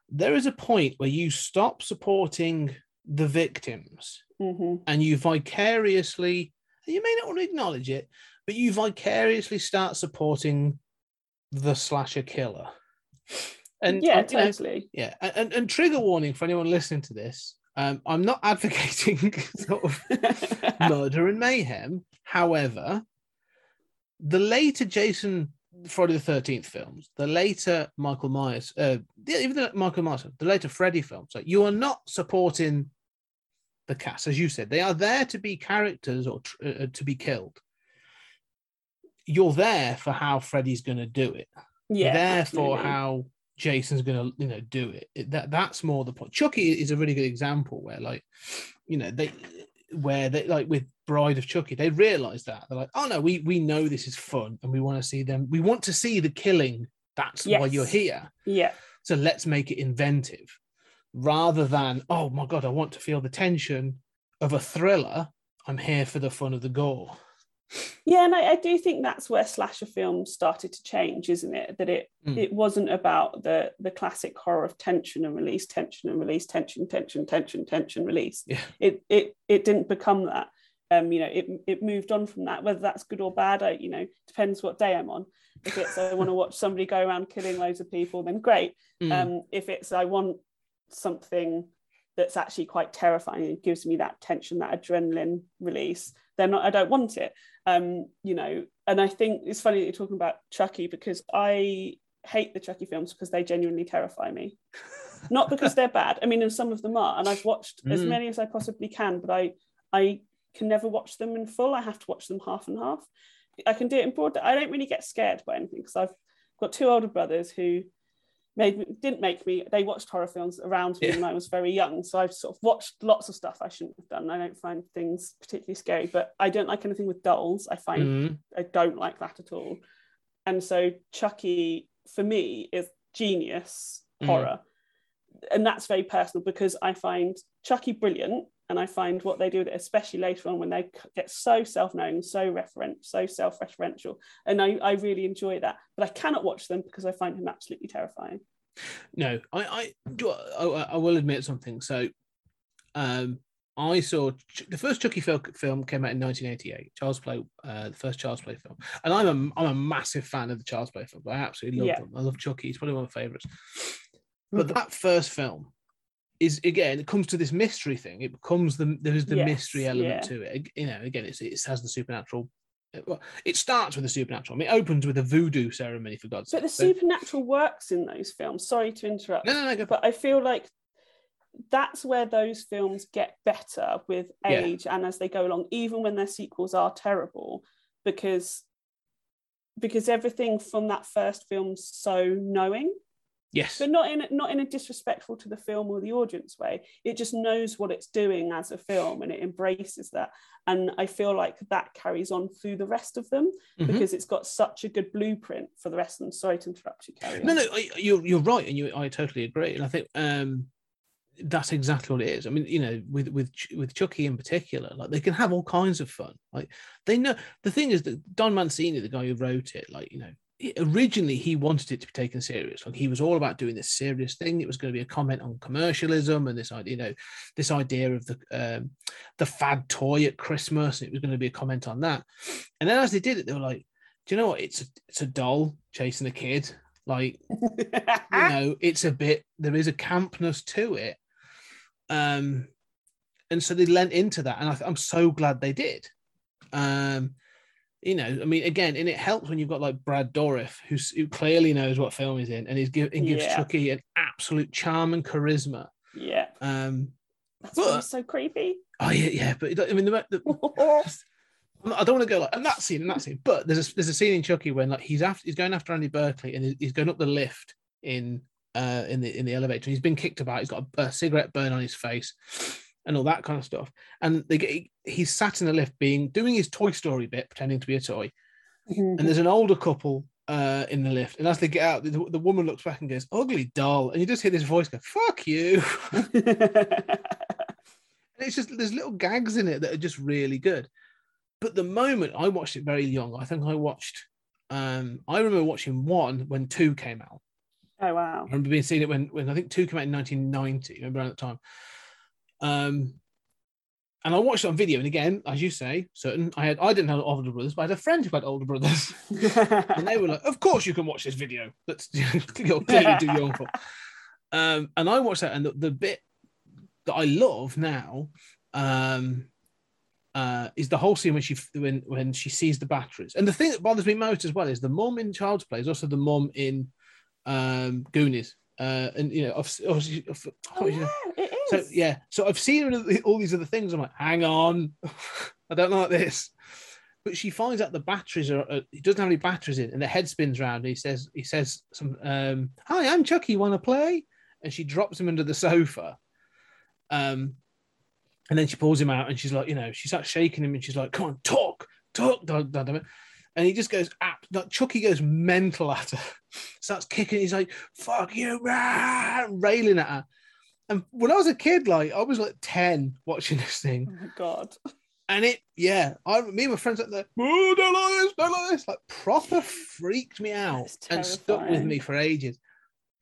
there is a point where you stop supporting the victims Mhm. and you vicariously, you may not want to acknowledge it, but you vicariously start supporting the slasher killer. And yeah know, totally yeah, and, and trigger warning for anyone listening to this. Um, I'm not advocating sort of murder and mayhem. However, the later Jason Friday the Thirteenth films, the later Michael Myers, uh, even the Michael Myers, the later Freddy films, like you are not supporting the cast, as you said. They are there to be characters or tr- uh, to be killed. You're there for how Freddy's going to do it yeah therefore how Jason's gonna you know do it. It- That that's more the point. Chucky is a really good example where like you know they where they like with Bride of Chucky they realize that they're like oh no we we know this is fun and we want to see them we want to see the killing. That's why you're here. yeah So let's make it inventive rather than oh my god I want to feel the tension of a thriller. I'm here for the fun of the gore. Yeah and I, I do think that's where slasher films started to change isn't it that it Mm. it wasn't about the the classic horror of tension and release tension and release tension tension tension tension release Yeah. it it it didn't become that um you know it it moved on from that whether that's good or bad I you know depends what day I'm on if it's I want to watch somebody go around killing loads of people then great Mm. um, if it's I want something that's actually quite terrifying and gives me that tension, that adrenaline release, then not, I don't want it. Um, you know, and I think it's funny that you're talking about Chucky because I hate the Chucky films because they genuinely terrify me. Not because they're bad. I mean, and some of them are, and I've watched as Mm. many as I possibly can, but I I can never watch them in full. I have to watch them half and half. I can do it in broad. I don't really get scared by anything because I've got two older brothers who made me, didn't make me. They watched horror films around me Yeah. when I was very young, so I've sort of watched lots of stuff I shouldn't have done. I don't find things particularly scary, but I don't like anything with dolls. I find Mm. I don't like that at all. And so Chucky for me is genius Mm. horror. And that's very personal because I find Chucky brilliant and I find what they do with it, especially later on when they get so self-knowing, so referent, so self-referential. And I, I really enjoy that. But I cannot watch them because I find him absolutely terrifying. No, I, I, do- I, I will admit something. So, um, I saw the first Chucky film came out in 1988. Child's Play, uh, the first Child's Play film, and I'm a I'm a massive fan of the Child's Play films. I absolutely love Yeah. them. I love Chucky. he's probably one of my favorites. But that first film is again, it comes to this mystery thing. It becomes the there is the Yes, mystery element yeah. to it. You know, again, it's it has the supernatural. it- well, It starts with the supernatural. I mean, it opens with a voodoo ceremony for God's But the sake. supernatural works in those films. Sorry to interrupt. no, no, no, go but I feel like that's where those films get better with Yeah. age and as they go along, even when their sequels are terrible, because because everything from that first film's so knowing, yes, but not in a, not in a disrespectful to the film or the audience way. It just knows what it's doing as a film and it embraces that. And I feel like that carries on through the rest of them Mhm. because it's got such a good blueprint for the rest of them. Sorry to interrupt you, Carrie. No, no, you're you're right, and you I totally agree, and I think um, that's exactly what it is. I mean, you know, with with with Chucky in particular, like they can have all kinds of fun. Like they know the thing is that Don Mancini, the guy who wrote it, like you know, originally he wanted it to be taken serious. Like he was all about doing this serious thing. It was going to be a comment on commercialism and this idea, you know, this idea of the um, the fad toy at Christmas. It was going to be a comment on that. And then as they did it, they were like, "Do you know what? It's a, it's a doll chasing a kid. Like, you know, it's a bit. There is a campness to it." Um, and so they lent into that, and I, I'm so glad they did. Um, you know, I mean, again, and it helps when you've got like Brad Dourif, who's, who clearly knows what film he's in, and he's give, and gives Yeah. Chucky an absolute charm and charisma. yeah, Um, that's But- so creepy. oh yeah, yeah, but I mean, the, the, I don't want to go like and that scene and that scene, but there's a, there's a scene in Chucky when like he's after he's going after Andy Barclay and he's going up the lift in uh in the in the elevator. He's been kicked about. He's got a, a cigarette burn on his face and all that kind of stuff. And they get he's sat in the lift being doing his Toy Story bit, pretending to be a toy. Mm-hmm. And there's an older couple uh in the lift, and as they get out, the, the woman looks back and goes, "Ugly doll," and you just hear this voice go, "Fuck you." And it's just there's little gags in it that are just really good. But the moment I watched it very young, I think I watched. Um, I remember watching one when two came out. oh wow. I remember being seeing it when when I think two came out in 1990. Remember around that time. Um, and I watched it on video. And again, as you say, certain I had I didn't have older brothers, but I had a friend who had older brothers, and they were like, "Of course you can watch this video. That's you're clearly too young for." Um, and I watched that, and the, the bit that I love now um, uh, is the whole scene when she when when she sees the batteries. And the thing that bothers me most as well is the mom in Child's Play is also the mom in um, Goonies. Uh, and you know, I've, obviously, oh, yeah. So yeah, so I've seen all these other things. I'm like, hang on, I don't like this. But she finds out the batteries are. Uh, he doesn't have any batteries in, and the head spins round. And he says, he says, some, um, "Hi, I'm Chucky. Want to play?" And she drops him under the sofa. Um, and then she pulls him out, and she's like, you know, she starts shaking him, and she's like, "Come on, talk, talk, dad, dad, damn it." And he just goes, ah, like Chucky goes mental at her, starts kicking. He's like, "Fuck you, man!" railing at her. And when I was a kid, like I was like 10 watching this oh thing. my god. And it, yeah, I me and my friends like there, oh, don't like this, don't like this. Like proper freaked me out and stuck with me for ages.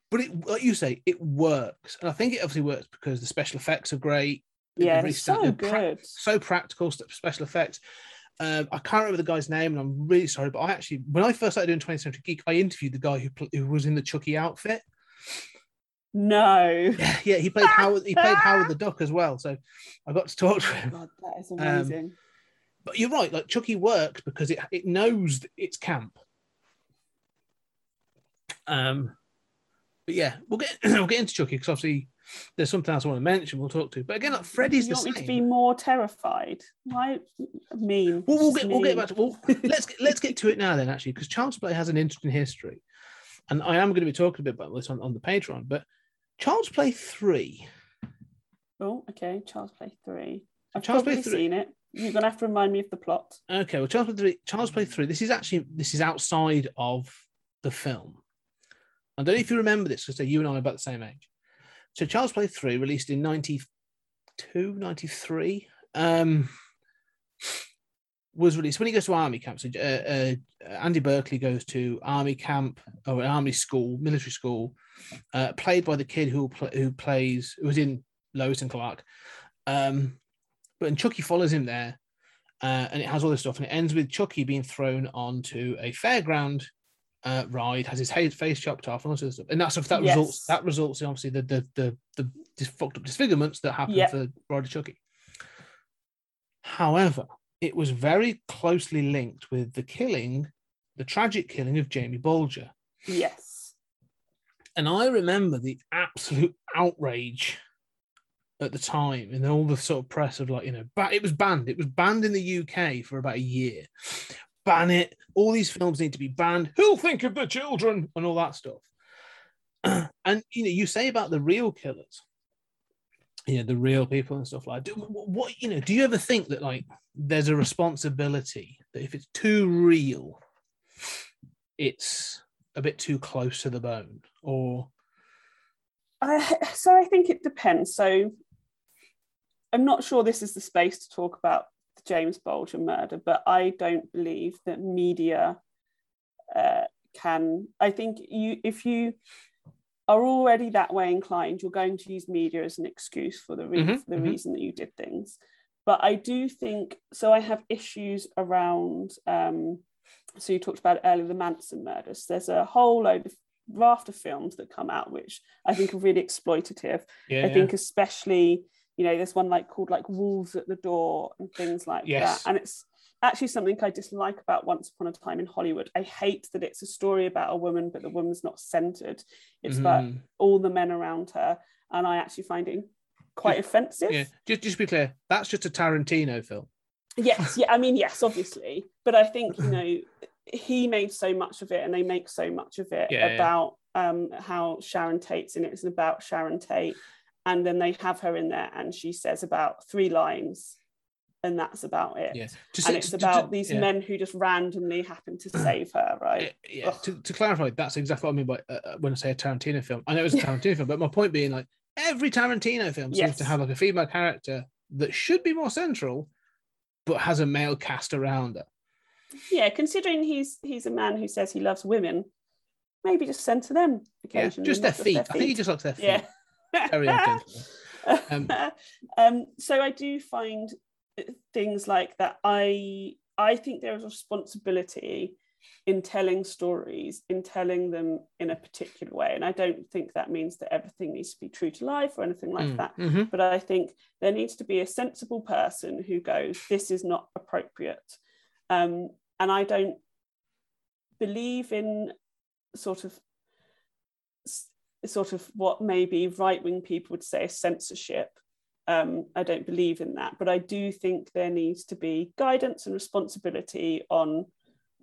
But it like you say, it works. And I think it obviously works because the special effects are great. Yeah, it's so they're pra- good. so practical special effects. Um, I can't remember the guy's name, and I'm really sorry. But I actually, when I first started doing 20th Century Geek, I interviewed the guy who who was in the Chucky outfit. No. Yeah, yeah, he played Howard. He played Howard the Duck as well. So I got to talk to him. God, that is Um, amazing. But you're right. Like Chucky works because it it knows it's camp. Um, but yeah, we'll get we'll get into Chucky because obviously there's something else I want to mention. We'll talk to. But again, like Freddy's you the want me to be more terrified? Why mean? We'll, we'll get we'll get back to well, let's get, let's get to it now then actually because Child's Play has an interesting history, and I am going to be talking a bit about this on, on the Patreon. But Child's Play three, Oh, okay. Child's Play three. I've Child's Play probably 3 seen it. You're gonna have to remind me of the plot. okay, well Child's Play three, Child's Play three. This is actually this is outside of the film. I don't know if you remember this because you and I are about the same age. So Child's Play 3 released in 92, 93. Um, was released when he goes to army camp. So uh, uh, Andy Barclay goes to army camp or an army school, military school, uh, played by the kid who pl- who plays who was in Lois and Clark. Um, but and Chucky follows him there, uh, and it has all this stuff, and it ends with Chucky being thrown onto a fairground uh, ride, has his face chopped off, and all of stuff. And that's if that Yes. results that results in obviously the the the, the fucked up disfigurements that happen Yep. for of Chucky. However, it was very closely linked with the killing, the tragic killing of Jamie Bulger. Yes. And I remember the absolute outrage at the time and all the sort of press of like, you know, ba- it was banned. It was banned in the UK for about a year. Ban it. All these films need to be banned. Who'll think of the children and all that stuff. and, you know, you say about the real killers, you know, the real people and stuff like. Do, what, you know, do you ever think that like there's a responsibility that if it's too real, it's a bit too close to the bone or I, so I think it depends. So I'm not sure this is the space to talk about the James Bulger murder, but I don't believe that media uh, can i think you if you are already that way inclined you're going to use media as an excuse for the, re- Mhm, for the mhm. reason that you did things but i do think so i have issues around um so you talked about earlier the manson murders there's a whole load of raft of films that come out which i think are really exploitative Yeah, I think especially, you know, there's one like called like Wolves at the Door and things like Yes. that. And it's actually something I dislike about Once Upon a Time in Hollywood. I hate that it's a story about a woman, but the woman's not centered. It's about Mhm. all the men around her. And I actually find it quite offensive. yeah. Just, just to be clear, that's just a Tarantino film. Yes, yeah, I mean, yes, obviously. But I think, you know, he made so much of it and they make so much of it Yeah, yeah. about um how Sharon Tate's in it. It's about Sharon Tate. And then they have her in there and she says about three lines and that's about it. Yeah. To, And it's to- about to- these yeah. men who just randomly happen to save her, right? Yeah, Ugh. to, to clarify, that's exactly what I mean by uh, uh, when I say a Tarantino film. I know it's a Tarantino film, but my point being, like, every Tarantino film seems to have like a female character that should be more central, but has a male cast around her. Yeah, considering he's he's a man who says he loves women, maybe just center them Yeah, occasionally. just their not feet. I think he just likes their feet. Yeah. Very. Um, um, so I do find things like that. I I think there is a responsibility in telling stories, in telling them in a particular way, and I don't think that means that everything needs to be true to life or anything like Mm, that. mhm. But I think there needs to be a sensible person who goes, "This is not appropriate," um, and I don't believe in sort of sort of what maybe right wing people would say censorship. Um, I don't believe in that, but I do think there needs to be guidance and responsibility on,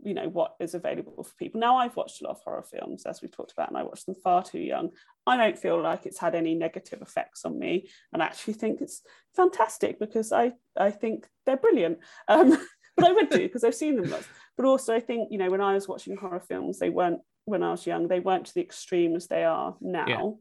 you know, what is available for people. Now I've watched a lot of horror films, as we talked about, and I watched them far too young. I don't feel like it's had any negative effects on me, and I actually think it's fantastic because I I think they're brilliant. Um, but I would do because I've seen them lots. But also, I think you know when I was watching horror films, they weren't when I was young. They weren't to the extreme as they are now.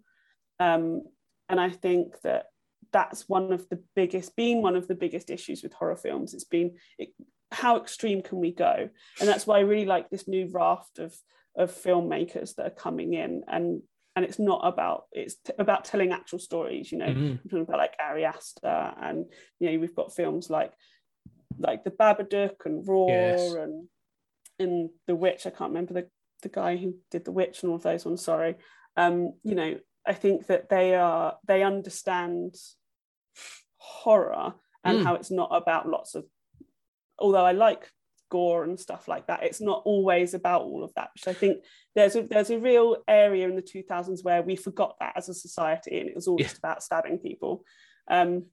Um, and I think that that's one of the biggest, being one of the biggest issues with horror films. It's been it, how extreme can we go, and that's why I really like this new raft of of filmmakers that are coming in and. And it's not about it's t- about telling actual stories, you know. Mhm. I'm talking about like Ari Aster, and you know we've got films like like the Babadook and Raw Yes. and and the Witch. I can't remember the the guy who did the Witch and all of those ones. Sorry. Um, you know, I think that they are they understand horror and Mm. how it's not about lots of. Although I like gore and stuff like that, it's not always about all of that. Which I think there's a there's a real area in the 2000s where we forgot that as a society, and it was all Yeah. just about stabbing people. Um,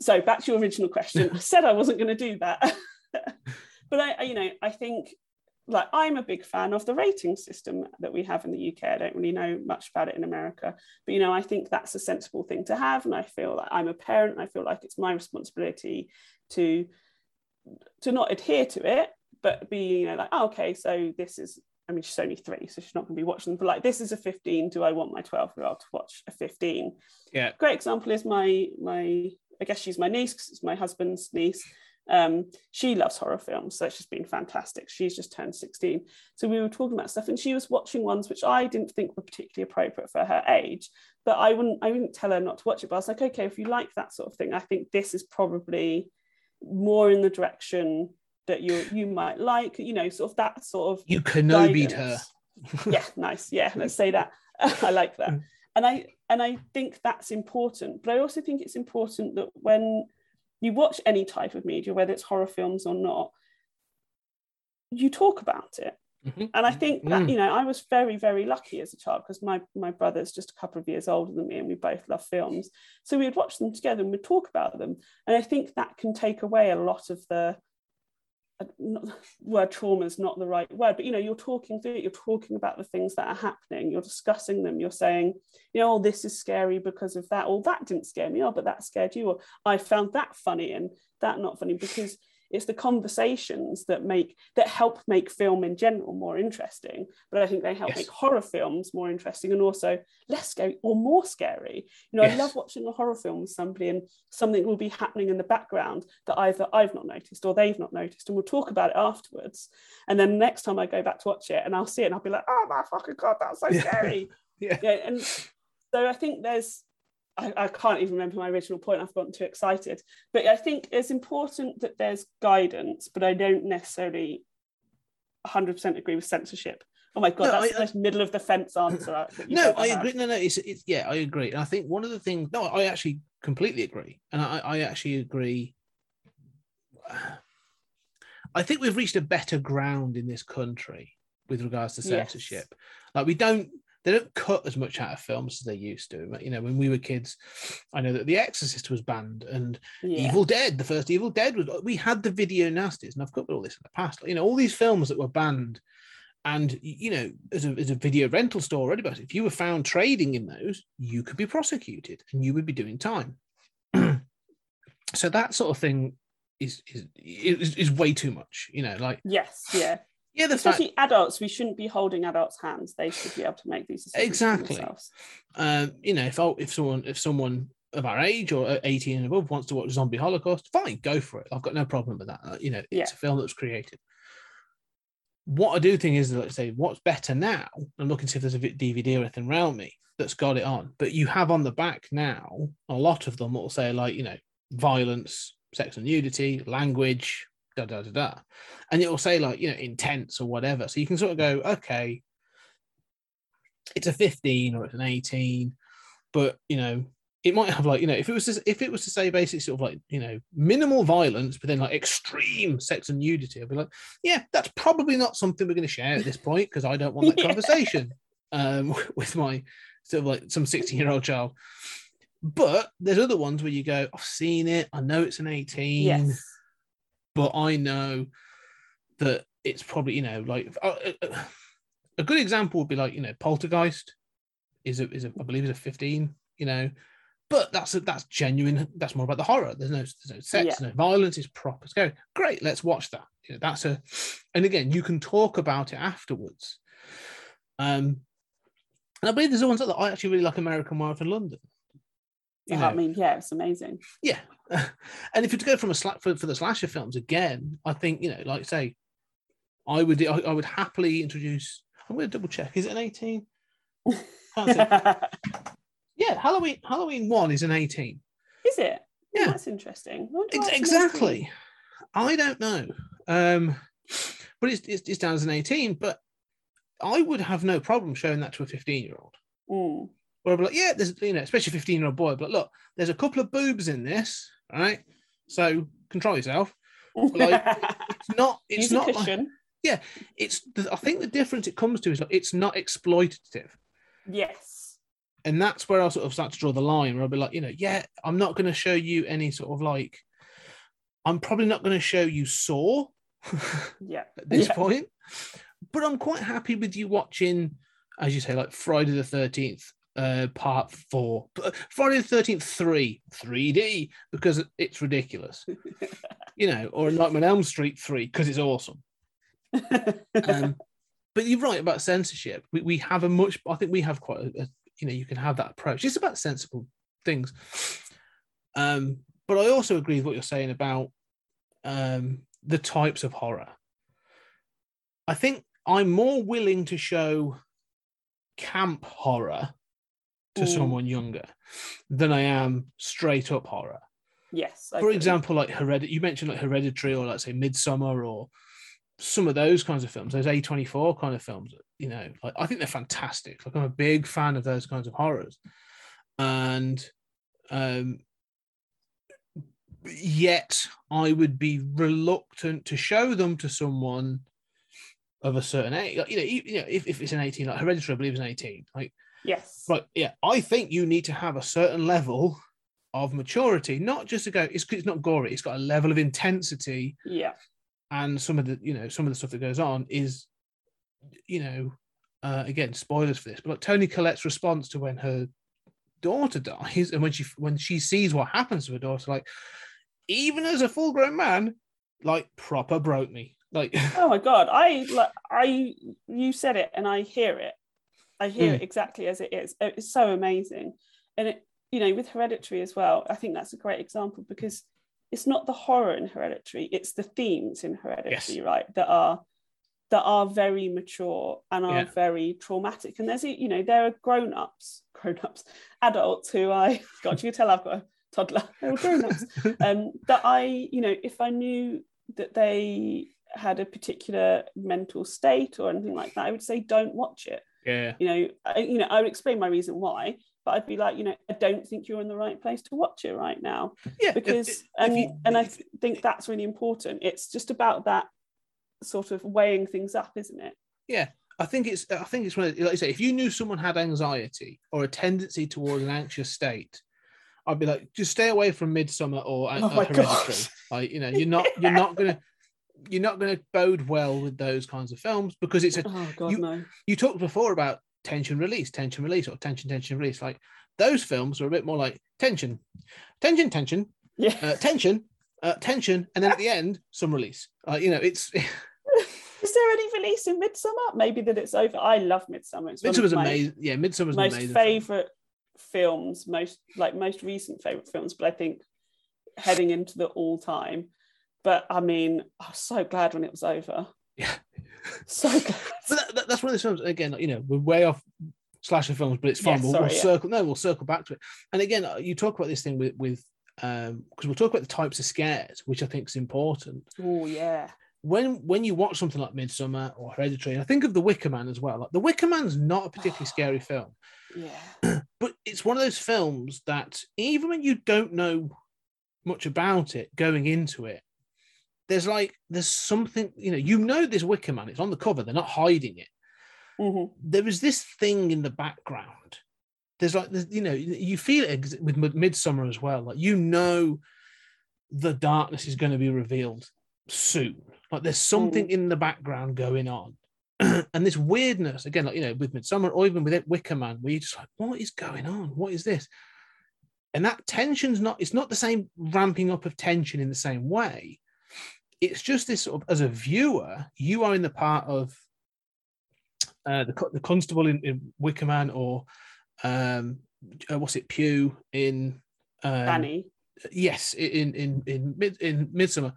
so back to your original question. I said I wasn't going to do that, but I, I, you know, I think like I'm a big fan of the rating system that we have in the UK. I don't really know much about it in America, but you know, I think that's a sensible thing to have, and I feel like I'm a parent. And I feel like it's my responsibility to to not adhere to it, but be you know like oh, okay, so this is. I mean, she's only three, so she's not going to be watching. But like, this is a 15. Do I want my 12 year old to watch a 15? Yeah. great example is my my I guess she's my niece because it's my husband's niece. Um, she loves horror films, so just been fantastic. She's just turned 16. So we were talking about stuff, and she was watching ones which I didn't think were particularly appropriate for her age. But I wouldn't I wouldn't tell her not to watch it. But I was like, okay, if you like that sort of thing, I think this is probably more in the direction that you you might like, you know, sort of that sort of You Kenobi'd her. yeah, nice. Yeah, let's say that. I like that. And I and I think that's important. But I also think it's important that when you watch any type of media, whether it's horror films or not, you talk about it. Mhm. And I think that, Mm. you know, I was very, very lucky as a child because my, my brother's just a couple of years older than me and we both love films. So we'd watch them together and we'd talk about them. And I think that can take away a lot of the Uh, not, word trauma is not the right word, but you know, you're talking through it, you're talking about the things that are happening, you're discussing them, you're saying, you know, oh, this is scary because of that, or that didn't scare me, oh, but that scared you, or I found that funny and that not funny, because it's the conversations that make that help make film in general more interesting but i think they help Yes. make horror films more interesting and also less scary or more scary you know Yes. i love watching a horror film with somebody and something will be happening in the background that either i've not noticed or they've not noticed and we'll talk about it afterwards and then next time i go back to watch it and i'll see it and i'll be like oh my fucking god that's so Yeah. scary Yeah. yeah and so i think there's I, I can't even remember my original point i've gotten too excited but i think it's important that there's guidance but i don't necessarily 100% agree with censorship oh my god No, that's I- the most middle of the fence answer no, I had. agree. No, no, it's, it's yeah, I agree. And I think one of the things, no, I actually completely agree, and I, I actually agree. I think we've reached a better ground in this country with regards to Yes. censorship. Like we don't, they don't cut as much out of films as they used to. You know, when we were kids, I know that The Exorcist was banned, and yeah. Evil Dead, the first Evil Dead was. We had the video nasties, and I've covered all this in the past. You know, all these films that were banned, and you know, as a, as a video rental store already, but if you were found trading in those, you could be prosecuted and you would be doing time. so that sort of thing is is is, is way too much. You know, like yes yeah yeah, especially adults we shouldn't be holding adults hands they should be able to make these decisions Exactly. um, you know, if I, if someone if someone of our age or 18 and above wants to watch Zombie Holocaust, fine, go for it. I've got no problem with that. Uh, You know, it's Yeah. a film that's was created. What I do think is, let's say, what's better now? I'm looking to see if there's a DVD or anything around me that's got it on. But you have on the back now a lot of them that will say like, you know, violence, sex and nudity, language, da da da da, and it will say like, you know, intense or whatever. So you can sort of go, okay, it's a 15 or it's an 18 but you know it might have like you know if it was to, if it was to say basically sort of like you know minimal violence but then like extreme sex and nudity i'd be like yeah that's probably not something we're going to share at this point because i don't want that Yeah. conversation um with my sort of like some 16 year old child. But there's other ones where you go i've seen it. I know it's an 18 yes but I know that it's probably you know like uh, uh, a good example would be like you know Poltergeist is a is a I believe is a fifteen you know, but that's a, that's genuine. That's more about the horror. There's no there's no sex, Yeah. no violence. It's proper scary. Great, let's watch that. You know, that's a, and again you can talk about it afterwards. Um, and I believe there's the ones that I actually really like American in London. You i mean yeah it's amazing yeah, and if you to go from a sla- for, for the slasher films again, I think you know, like say, I would I, I would happily introduce. I'm going to double check. Is it an 18? Yeah, Halloween Halloween one is an 18. Is it? Yeah. That's interesting. Ex- exactly. I don't know, um, but it's, it's it's down as an 18. But I would have no problem showing that to a 15 year old. 18. Mm. Where I'd be like, yeah, there's you know, especially 15 year old boy, but look, there's a couple of boobs in this, right? So control yourself. Like, It's not. It's Use not. Like, cushion. it's. I think the difference it comes to is like it's not exploitative, Yes. and that's where I'll sort of start to draw the line. Where I'll be like, you know, yeah, I'm not going to show you any sort of like. I'm probably not going to show you Saw Yeah. at this Yeah. point, but I'm quite happy with you watching, as you say, like Friday the Thirteenth, uh, Part Four, Friday the Thirteenth Three, 3D because it's ridiculous, you know, or Nightmare on Elm Street Three because it's awesome. um, but you're right about censorship. We, we have a much, I think we have quite a, a, you know, you can have that approach. It's about sensible things. Um, but I also agree with what you're saying about um, the types of horror. I think I'm more willing to show camp horror to Mm. someone younger than I am straight up horror yes. I for agree. example, like Hereditary, you mentioned like Hereditary or let's say Midsommar or some of those kinds of films, those A24 kind of films, you know, like I think they're fantastic. Like I'm a big fan of those kinds of horrors. And um yet I would be reluctant to show them to someone of a certain age. Like, you know, you know, if, if it's an 18, like Hereditary, I believe is an 18. Like Yes. Right. Yeah. I think you need to have a certain level of maturity, not just to go, it's, it's not gory, it's got a level of intensity. Yeah. And some of the, you know, some of the stuff that goes on is, you know, uh, again, spoilers for this, but like Toni Collette's response to when her daughter dies and when she when she sees what happens to her daughter, like, even as a full grown man, like proper broke me. Like oh my god, I like I you said it and I hear it. I hear Mm. it exactly as it is. It's so amazing, and it you know with Hereditary as well. I think that's a great example because it's not the horror in Hereditary; it's the themes in Hereditary, right? That are that are very mature and are Yeah. very traumatic. And there's you know there are grown ups, grown ups, adults who I God, you can tell I've got a toddler. They're grown ups um, that I, you know, if I knew that they had a particular mental state or anything like that, I would say don't watch it. Yeah, You know, I, you know, I would explain my reason why, but I'd be like, you know, I don't think you're in the right place to watch it right now yeah. because, if- if and you- and I th- think that's really important. It's just about that sort of weighing things up, isn't it? Yeah. I think it's I think it's one of, like you say, if you knew someone had anxiety or a tendency towards an anxious state, I'd be like, just stay away from Midsommar or uh, Oh my Hereditary. Like, you know, you're not you're not gonna you're not gonna bode well with those kinds of films because it's a Oh God, You- no. you talked before about tension release, tension release, or tension, tension release. Like those films are a bit more like tension, tension, tension, Yeah. uh, tension, uh, tension, and then at the end, some release. Uh, you know, it's Is there any release in Midsommar? Maybe that it's over. I love Midsommar. It's Midsommar's amazing. Yeah, Midsommar's most amazing. film. favorite films most like most recent favorite films but i think heading into the all time but i mean i was so glad when it was over Yeah. so glad that, that- that's one of those films. Again, you know, we're way off slasher films, but it's fun. Yeah, we'll, sorry, we'll yeah. circle. No, we'll circle back to it. And again, uh, you talk about this thing with with um because we'll talk about the types of scares, which I think is important. oh yeah when when you watch something like Midsommar or Hereditary, and I think of The Wicker Man as well. Like The Wicker Man's not a particularly scary film, yeah but it's one of those films that even when you don't know much about it going into it, there's like there's something you know you know this Wicker Man. It's on the cover. They're not hiding it. Mhm. There is this thing in the background. There's like there's, you know you feel it with Mid- Midsommar as well. Like you know the darkness is going to be revealed soon. Like there's something in the background going on. and this weirdness, again, like you know, with Midsommar or even with Wicker Man, where you're just like, what is going on? What is this? And that tension's not, it's not the same ramping up of tension in the same way. It's just this sort of, as a viewer, you are in the part of uh, the, the constable in, in Wicker Man or um, uh, what's it, Pugh in um, yes in in in mid in Midsommar.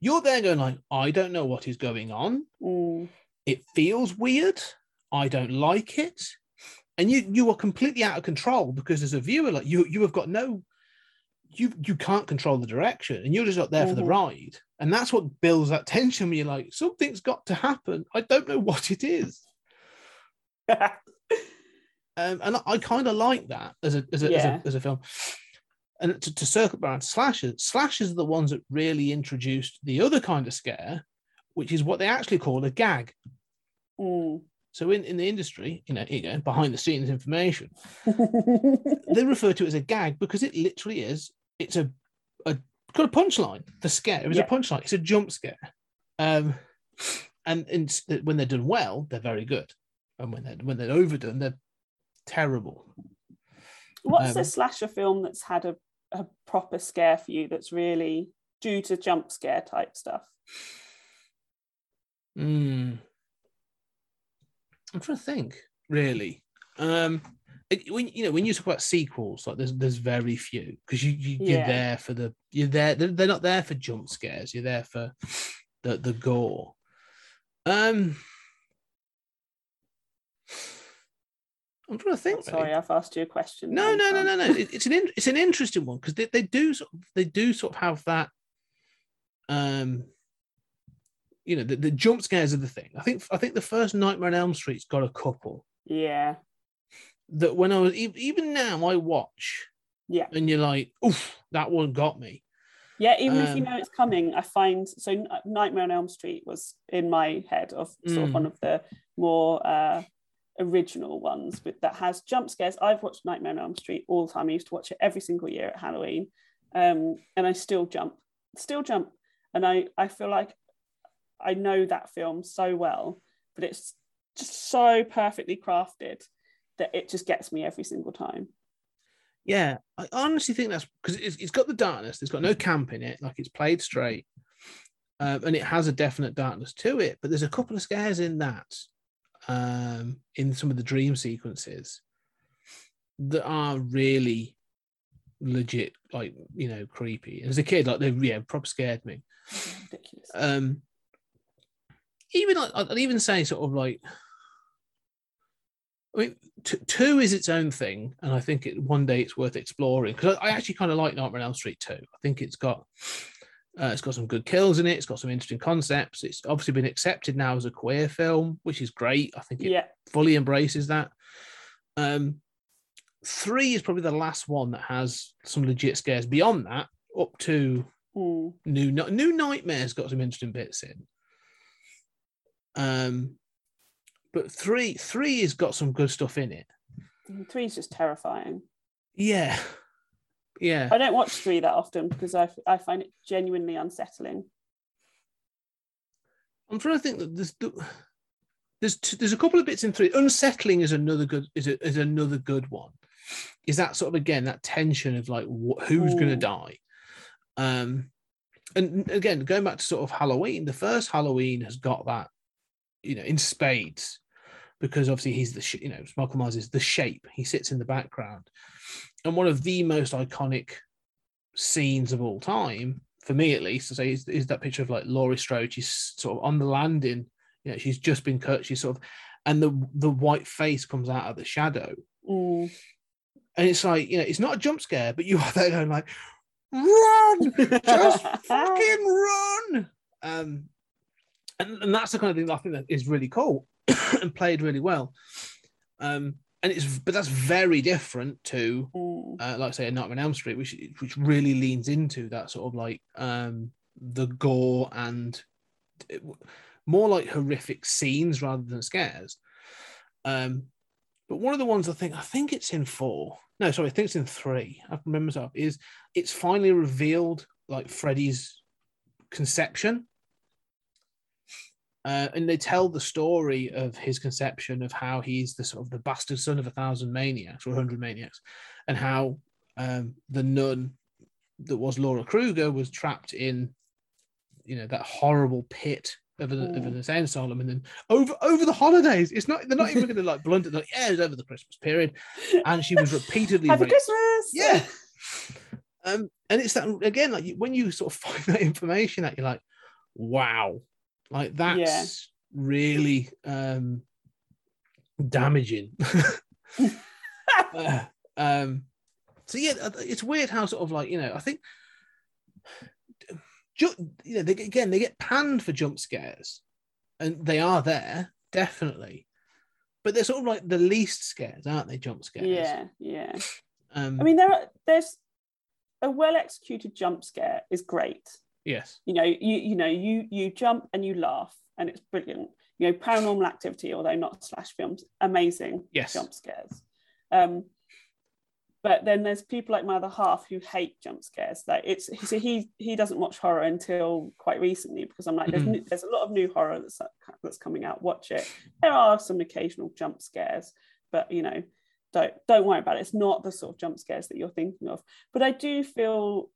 You're there going like i don't know what is going on. Mm. it feels weird. I don't like it. And you you are completely out of control because as a viewer like you you have got no you you can't control the direction and you're just up there for the Mhm. ride and that's what builds that tension when you're like something's got to happen i don't know what it is um, and I, I kind of like that as a as a, as a as a film. And to, to circle back to slashers, slashers are the ones that really introduced the other kind of scare, which is what they actually call a gag. Mm. So in, in the industry, you know, you go, behind the scenes information, they refer to it as a gag because it literally is. It's a, a got a punchline. The scare it was Yeah. a punchline. It's a jump scare. Um, and, and when they're done well, they're very good, and when they're when they're overdone, they're terrible. What's Um, a slasher film that's had a, a proper scare for you that's really due to jump scare type stuff? Mm. I'm trying to think, really. Um, when you know when you talk about sequels, like there's there's very few because you, you you're Yeah. there for the you're there. They're, they're not there for jump scares. You're there for the the gore. Um, I'm trying to think. Sorry, I've asked you a question. No, no, no, no, no. It- It's an in- it's an interesting one because they, they do sort of, they do sort of have that. Um, you know, the, the jump scares are the thing. I think I think the first Nightmare on Elm Street's got a couple Yeah, that when I was even now I watch yeah, and you're like, oof, that one got me. yeah. Even if you Um, know it's coming, I find so Nightmare on Elm Street was in my head of sort of Mm. one of the more uh, original ones with that has jump scares. I've watched Nightmare on Elm Street all the time. I used to watch it every single year at Halloween, um, and I still jump, still jump, and I I feel like I know that film so well, but it's just so perfectly crafted that it just gets me every single time. Yeah, I honestly think that's because it's, it's got the darkness. It's got no camp in it. Like it's played straight. um, and it has a definite darkness to it. But there's a couple of scares in that, um, in some of the dream sequences, that are really legit, like you know, creepy. As a kid, like they yeah, proper scared me. Ridiculous. Um, even I'd even say sort of like. I mean, t- two is its own thing, and I think it one day it's worth exploring because I, I actually kind of like Nightmare on Elm Street too. I think it's got uh, it's got some good kills in it. It's got some interesting concepts. It's obviously been accepted now as a queer film, which is great. I think it yeah. fully embraces that. Um, three is probably the last one that has some legit scares. Beyond that, up to new new nightmares got some interesting bits in. Um, but three three has got some good stuff in it. Three is just terrifying. Yeah, yeah. I don't watch three that often because I, I find it genuinely unsettling. I'm trying to think that there's there's t- there's a couple of bits in three. Unsettling is another good is a, is another good one. Is that sort of again that tension of like wh- who's going to Mm. die? Um, and again going back to sort of Halloween, the first Halloween has got that, you know, in spades, because obviously he's the sh- you know Michael Myers is the shape. He sits in the background, and one of the most iconic scenes of all time for me at least I say is, is that picture of like Laurie Strode. She's sort of on the landing. You know, she's just been cut. She's sort of, and the the white face comes out of the shadow, Mm. and it's like you know, it's not a jump scare, but you are there going like, run, just fucking run. Um, and, and that's the kind of thing I think that is really cool and played really well. Um, and it's but that's very different to uh, like say a Nightmare on Elm Street, which which really leans into that sort of like um the gore and it- more like horrific scenes rather than scares. Um, but one of the ones I think I think it's in four. No, sorry, I think it's in three. I remember myself is it's finally revealed like Freddy's conception. Uh, and they tell the story of his conception of how he's the sort of the bastard son of a thousand maniacs or a hundred maniacs, and how um, the nun that was Laura Krueger was trapped in, you know, that horrible pit of, a, of an Mm. insane asylum, and then over over the holidays, it's not they're not even going to like blunt it. Like, yeah, it was over the Christmas period, and she was repeatedly Happy. Christmas. Yeah. Um, and it's that again, like when you sort of find that information out, you're like, wow, like that's really um damaging. Uh, um, so yeah, uh, it's weird how sort of like you know, I think, you know, they, again they get panned for jump scares, and they are there definitely, but they're sort of like the least scares, aren't they? Jump scares. Yeah, yeah. Um, I mean, there are, there's a well executed jump scare is great. Yes. You know, you you know, you you jump and you laugh, and it's brilliant. You know, Paranormal Activity, although not slash films, amazing Yes. jump scares. Um, but then there's people like my other half who hate jump scares. Like it's so he he doesn't watch horror until quite recently because I'm like, there's Mhm. new, there's a lot of new horror that's that's coming out. Watch it. There are some occasional jump scares, but you know, don't don't worry about it. It's not the sort of jump scares that you're thinking of. But I do feel,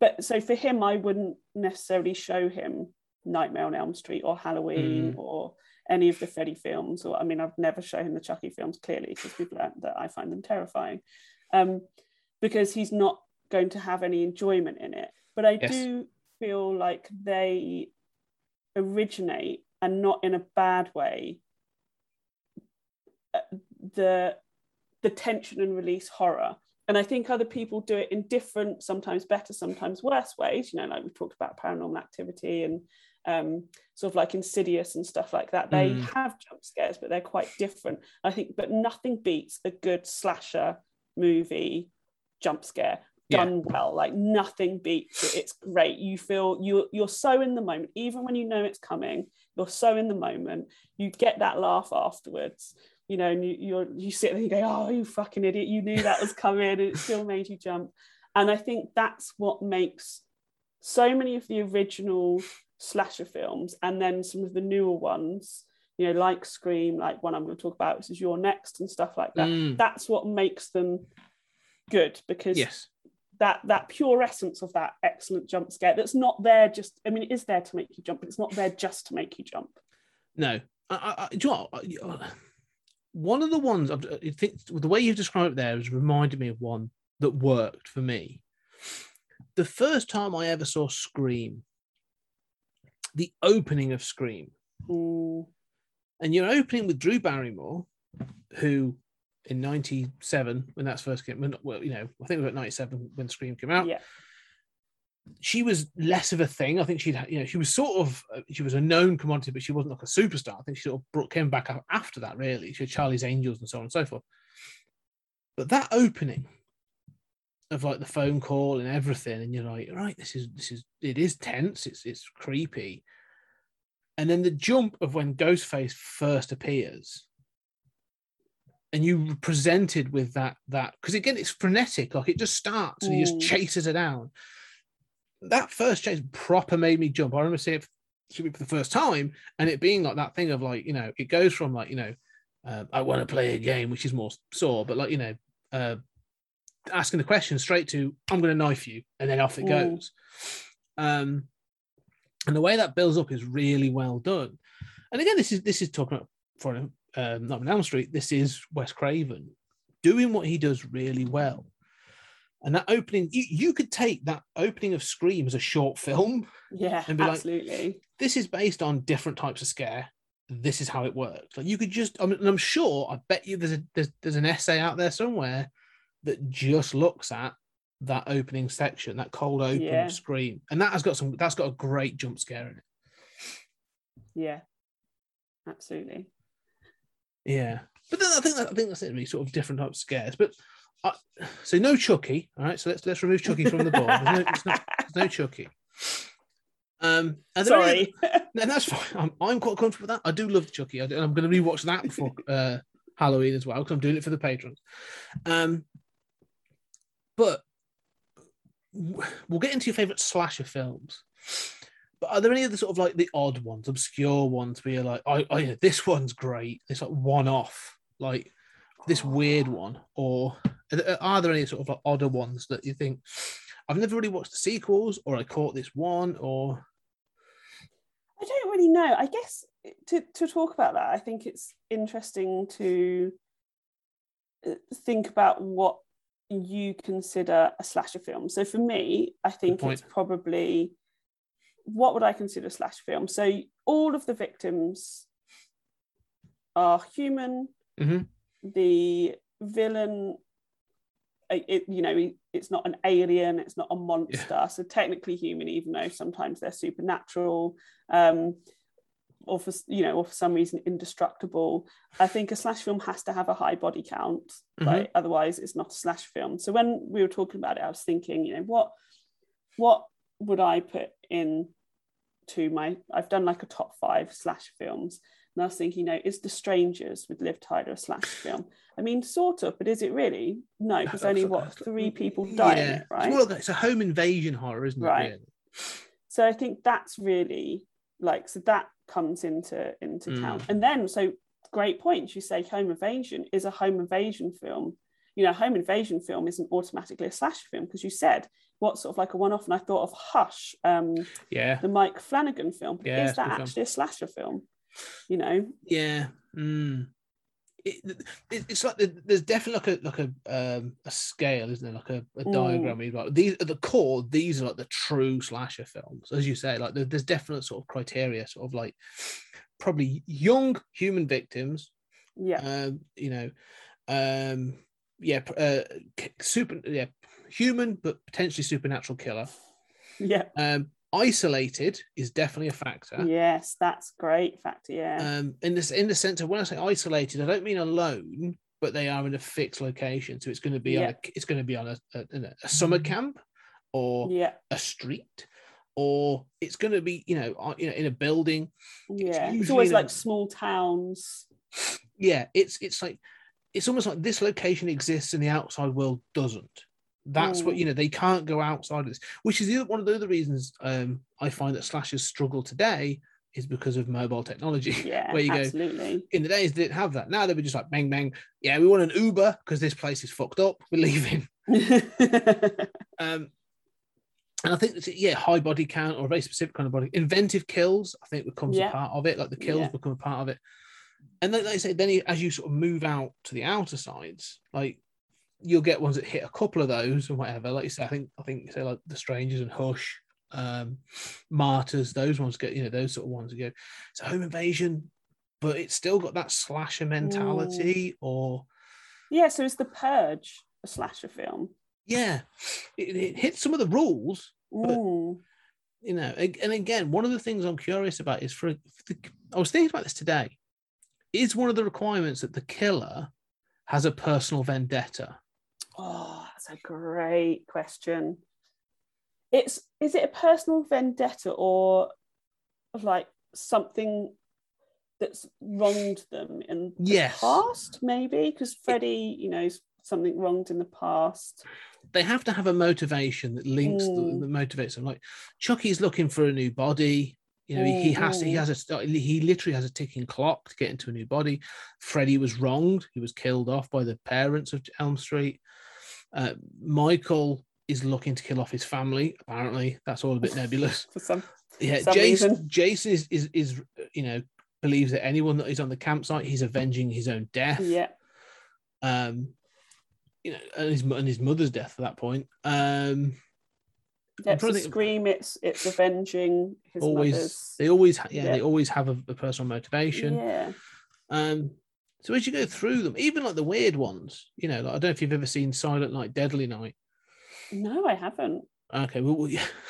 but so for him, I wouldn't necessarily show him Nightmare on Elm Street or Halloween Mm. or any of the Freddy films. Or I mean, I've never shown him the Chucky films clearly because people that, that I find them terrifying, um, because he's not going to have any enjoyment in it. But I Yes. do feel like they originate and not in a bad way uh, the the tension and release horror and i think other people do it in different sometimes better sometimes worse ways you know like we talked about paranormal activity and um, sort of like insidious and stuff like that. They Mm. have jump scares but they're quite different. I think but nothing beats a good slasher movie jump scare Yeah. done well. Like nothing beats it. It's great. You feel you you're so in the moment. Even when you know it's coming you're so in the moment. You get that laugh afterwards you know and you you're, you sit there and you go oh you fucking idiot. You knew that was coming and it still made you jump. And i think that's what makes so many of the original slasher films and then some of the newer ones you know like scream like one i'm going to talk about which is your next and stuff like that Mm, that's what makes them good because yes. that that pure essence of that excellent jump scare that's not there just i mean it is there to make you jump but it's not there just to make you jump. No, I, I, do you know what? I- one of the ones I've- think the way you've described it there has reminded me of one that worked for me. The first time I ever saw Scream, the opening of Scream, Mm, and you're opening with Drew Barrymore, who in '97 when that's first came, when, well, you know, I think it was at '97 when Scream came out. yeah she was less of a thing. I think she'd, you know, she was sort of, uh, she was a known commodity, but she wasn't like a superstar. I think she sort of brought, came back up after that, really. She had Charlie's Angels and so on and so forth. But that opening of like the phone call and everything, and you're like, right, this is, this is, it is tense. It's, it's creepy. And then the jump of when Ghostface first appears, and you presented with that, that, because again, it's frenetic. Like it just starts and he just Mm. chases her down that first chase proper made me jump. I remember seeing it for the first time and it being like that thing of like, you know, it goes from like, you know, uh, I want to play a game, which is more Saw, but like, you know, uh, asking the question straight to, I'm going to knife you, and then off it Mm. goes. Um, and the way that builds up is really well done. And again, this is this is talking about for um, not Elm Street. This is Wes Craven doing what he does really well. And that opening, you, you could take that opening of Scream as a short film. yeah And be like- absolutely This is based on different types of scare. This is how it works. Like you could just, I mean, and I'm sure, I bet you there's a there's, there's an essay out there somewhere that just looks at that opening section, that cold open Yeah. of Scream, and that has got some. That's got a great jump scare in it. yeah absolutely Yeah, but then I think that, I think that's it. Really, sort of different types of scares. But I, so no Chucky. All right, so let's let's remove Chucky from the board. There's no, there's no Chucky. Um, are there any- sorry No, that's fine. I'm, I'm quite comfortable with that. I do love Chucky. I do, and I'm going to rewatch that before uh, Halloween as well because I'm doing it for the patrons. Um, but we'll get into your favorite slasher films. But are there any other sort of like the odd ones, obscure ones where you're like, yeah, this one's great. It's like one off, like this weird one, or are there- any sort of like odder ones that you think I've never really watched the sequels, or I caught this one, or I don't really know. I guess to, to talk about that, I think it's interesting to uh, think about what you consider a slasher film. So for me, I think it's probably what would I consider a slasher film? So all of the victims are human. Mhm. The villain, uh, it, you know, it's not an alien, it's not a monster. So technically human, even though sometimes they're supernatural. Um, or for you know, or for some reason indestructible. I think a slash film has to have a high body count, Mhm. like otherwise it's not a slash film. So when we were talking about it, I was thinking, you know, what what would I put in to my I've done like a top five slash films. And I was thinking, you know, is The Strangers with Liv Tyler a slash film? I mean, sort of, but is it really? No, because only what three people die in it, right? like- it's a home invasion horror, isn't it? Right. really? so i think that's really like so that comes into into Mm. count and then so great point you say home invasion is a home invasion film you know home invasion film isn't automatically a slash film because you said what sort of like a one-off and i thought of hush um Yeah, the mike flanagan film Yeah, is that good film. actually a slasher film you know yeah. Mm. It, it, it's like the, there's definitely like a like a um, a scale, isn't there? Like a, a Mm. diagram. Like these at the core, these are like the true slasher films, as you say. Like there, there's definite sort of criteria, sort of like probably young human victims. yeah Um, you know, um, yeah, uh, super, yeah, human but potentially supernatural killer. yeah Um, isolated is definitely a factor. yes that's great factor yeah Um, in this, in the sense of when I say isolated, I don't mean alone, but they are in a fixed location. So it's going to be on a, it's going to be on a, a, a- summer camp or yeah a street, or it's going to be you know you know in a building. yeah it's usually always in a- like small towns Yeah, it's it's like it's almost like this location exists and the outside world doesn't. That's what Mm. you know. They can't go outside of this, which is one of the other reasons um, I find that slashers struggle today is because of mobile technology. yeah where you go, in the days they didn't have that. Now they were just like bang bang. Yeah, we want an Uber because this place is fucked up. We're leaving. Um, and I think that's yeah, high body count or a very specific kind of body. Inventive kills, I think, becomes Yeah. a part of it. Like the kills Yeah. become a part of it. And then, like I say, then you, as you sort of move out to the outer sides, like you'll get ones that hit a couple of those or whatever. Like you say, I think I think say like the strangers and Hush, um, martyrs, those ones get you know those sort of ones that go. It's a home invasion, but it's still got that slasher mentality, or yeah, so is the Purge a slasher film? yeah, it, it hits some of the rules, But- you know and again one of the things i'm curious about is for, for the, i was thinking about this today is one of the requirements that the killer has a personal vendetta Oh, that's a great question. It's is it a personal vendetta or like something that's wronged them in the past, maybe? Because Freddie, you know, something wronged in the past. they have to have a motivation that links Mm. that motivates them like chucky's looking for a new body you know he, he has he Mm. has a he literally has a ticking clock to get into a new body freddie was wronged he was killed off by the parents of elm street uh, michael is looking to kill off his family apparently that's all a bit nebulous For some yeah some jason reason. jason is, is is you know believes that anyone that is on the campsite he's avenging his own death yeah. um you know and his, and his mother's death at that point um That's a scream it's it's avenging his always mother's they always yeah, Yeah. they always have a, a personal motivation Yeah. um so as you go through them even like the weird ones you know like, i don't know if you've ever seen silent night deadly night No, I haven't. okay well,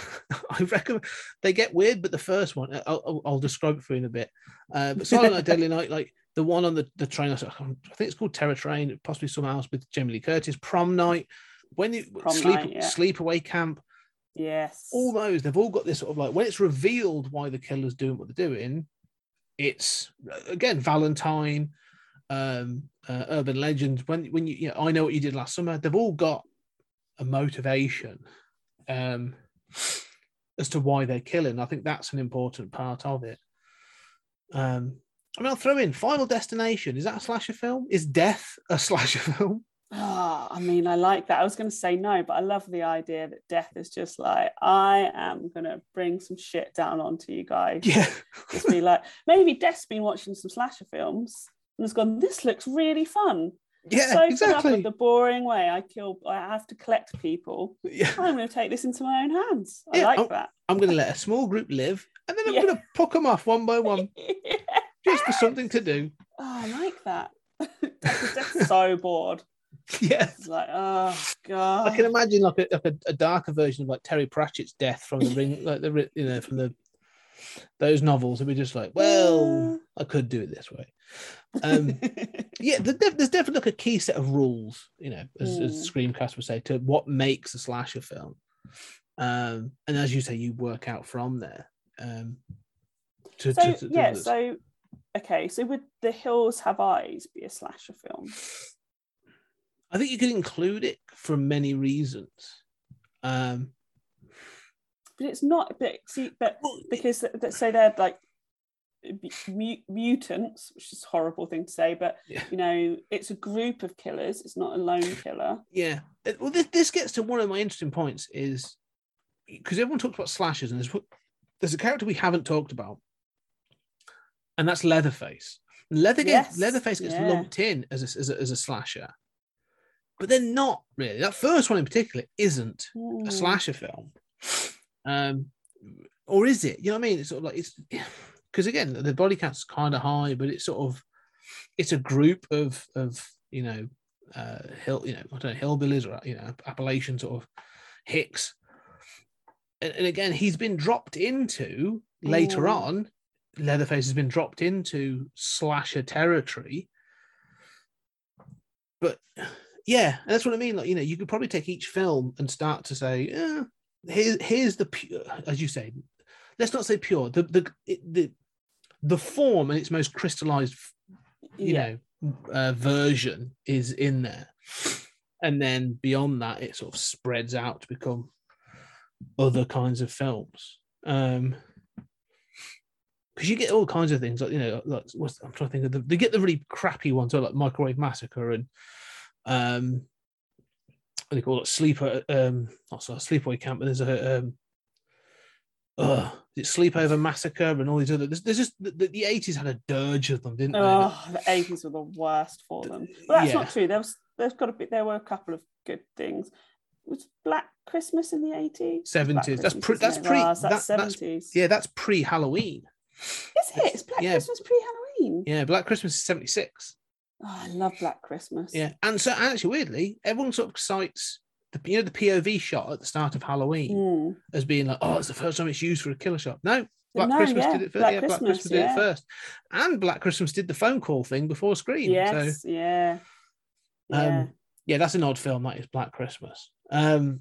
i reckon they get weird but the first one i'll, I'll, I'll describe it for you in a bit uh but silent night deadly night like the one on the, the train I think it's called terror train possibly somewhere else with jamie lee curtis prom night when you Prom sleep Night, yeah. sleepaway camp Yes. all those they've all got this sort of like when it's revealed why the killer's doing what they're doing it's again valentine um uh, urban legends when when you, you know i know what you did last summer they've all got a motivation um as to why they're killing. I think that's an important part of it. Um i mean i'll throw in final destination. Is that a slasher film? Is death a slasher film? Ah, I mean, I like that. I was going to say no, but I love the idea that death is just like, I am going to bring some shit down onto you guys. yeah. Just be like, maybe Death's been watching some slasher films and has gone, this looks really fun. yeah so up exactly with the boring way I kill, I have to collect people. yeah I'm going to take this into my own hands. I Yeah, like oh, that. I'm going to let a small group live, and then I'm Yeah. going to pluck them off one by one, just for something to do. Oh, I like that. So bored. Yeah, It's like, oh, God. I can imagine like a, like a, a darker version of like Terry Pratchett's death from the ring, like the you know from the those novels. And we're just like, well, I could do it this way. Um, yeah, there's, definitely like a key set of rules, you know, as, as Screamcast would say, to what makes a slasher film. Um, and as you say, you work out from there. Um, to, so to- to- yeah others. so okay so would the hills have eyes be a slasher film I think you could include it for many reasons. Um, but it's not but see but well, because so they're like mu- mutants which is a horrible thing to say but Yeah. you know it's a group of killers it's not a lone killer yeah. Well, this, this gets to one of my interesting points is because everyone talks about slashers, and there's there's a character we haven't talked about, and that's Leatherface. Leather gets, Yes, Leatherface gets yeah. lumped in as a, as, a, as a slasher, but they're not really. That first one in particular isn't a Mm. slasher film, um, or is it? You know what I mean? It's sort of like it's because again the body count's kind of high, but it's sort of it's a group of of you know uh hill you know I don't know hillbillies or you know Appalachian sort of hicks, and, and again he's been dropped into later Mm. on. Leatherface has been dropped into slasher territory, but yeah, that's what I mean. Like you know, you could probably take each film and start to say, eh, here's here's the pure, as you say. Let's not say pure. The the the the form and its most crystallized, you yeah. know, uh, version is in there, and then beyond that, it sort of spreads out to become other kinds of films. Um, because you get all kinds of things like you know, like what's, I'm trying to think of the, they get the really crappy ones, like Microwave Massacre and um, what do they call it? Sleeper um not so sleepaway camp, but there's a um uh, it sleepover massacre and all these other there's, there's just the, the 80s had a dirge of them didn't they Oh, the eighties were the worst for them. But that's Yeah. not true. There was there's got to be there were a couple of good things. Was Black Christmas in the eighties? 70s that's pre, that's pre that's that- that's seventies. yeah that's pre-halloween Is it? It's Black yeah. Christmas pre-Halloween. yeah black christmas is 76 Oh, I love Black Christmas. yeah and so actually weirdly everyone sort of cites the you know the pov shot at the start of halloween Mm. as being like oh it's the first time it's used for a killer shot no Black No, Christmas yeah, did it first. Black yeah, Black Christmas, Christmas did yeah. it first, and Black Christmas did the phone call thing before Scream. Yes. So Yeah. Um, Yeah. yeah, that's an odd film. That is Black Christmas. Um,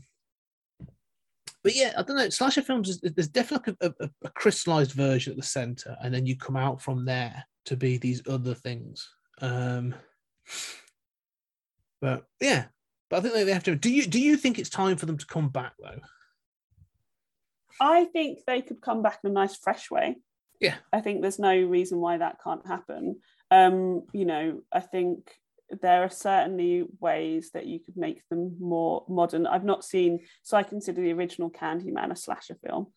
but yeah, I don't know. Slasher films, is, there's definitely a, a, a crystallized version at the center, and then you come out from there to be these other things. Um, but yeah, but I think they have to. Do you do you think it's time for them to come back though? I think they could come back in a nice, fresh way. Yeah. I think there's no reason why that can't happen. Um, you know, I think there are certainly ways that you could make them more modern. I've not seen, so I consider the original Candyman a slasher film.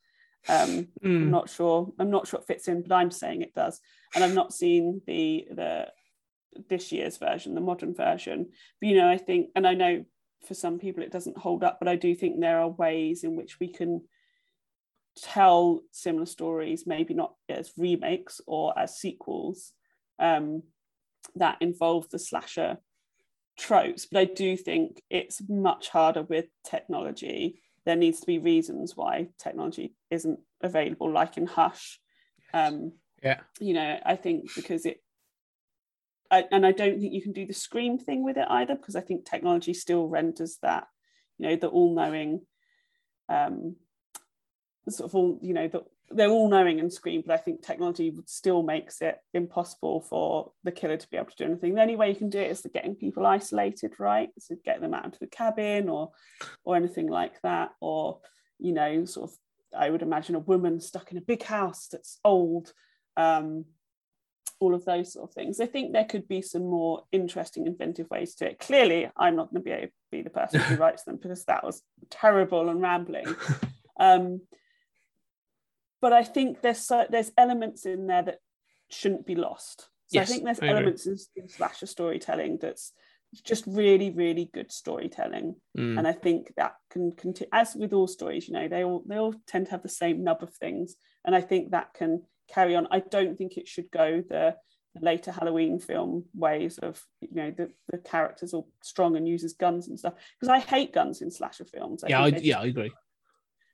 Um, I'm Mm, not sure. I'm not sure it fits in, but I'm saying it does. And I've not seen the the this year's version, the modern version. But you know, I think, and I know for some people it doesn't hold up, but I do think there are ways in which we can tell similar stories, maybe not as remakes or as sequels, um, that involve the slasher tropes. But I do think it's much harder with technology. There needs to be reasons why technology isn't available, like in Hush. Um, yeah, you know, I think because it, I, and I don't think you can do the scream thing with it either, because I think technology still renders that, you know, the all-knowing, um, sort of all, you know, the, they're all knowing and scream, but I think technology still makes it impossible for the killer to be able to do anything. The only way you can do it is getting people isolated, right? So get them out into the cabin or, or anything like that, or you know, sort of. I would imagine a woman stuck in a big house that's old, um, all of those sort of things. I think there could be some more interesting, inventive ways to it. Clearly, I'm not going to be able to be the person who writes them because that was terrible and rambling. Um, but I think there's so, there's elements in there that shouldn't be lost. So Yes, I think there's I elements in, in slasher storytelling that's just really, really good storytelling Mm. and I think that can continue. As with all stories, you know, they all they all tend to have the same nub of things, and I think that can carry on. I don't think it should go the later Halloween film ways of you know the, the characters are strong and uses guns and stuff because I hate guns in slasher films. yeah, I, yeah, I agree.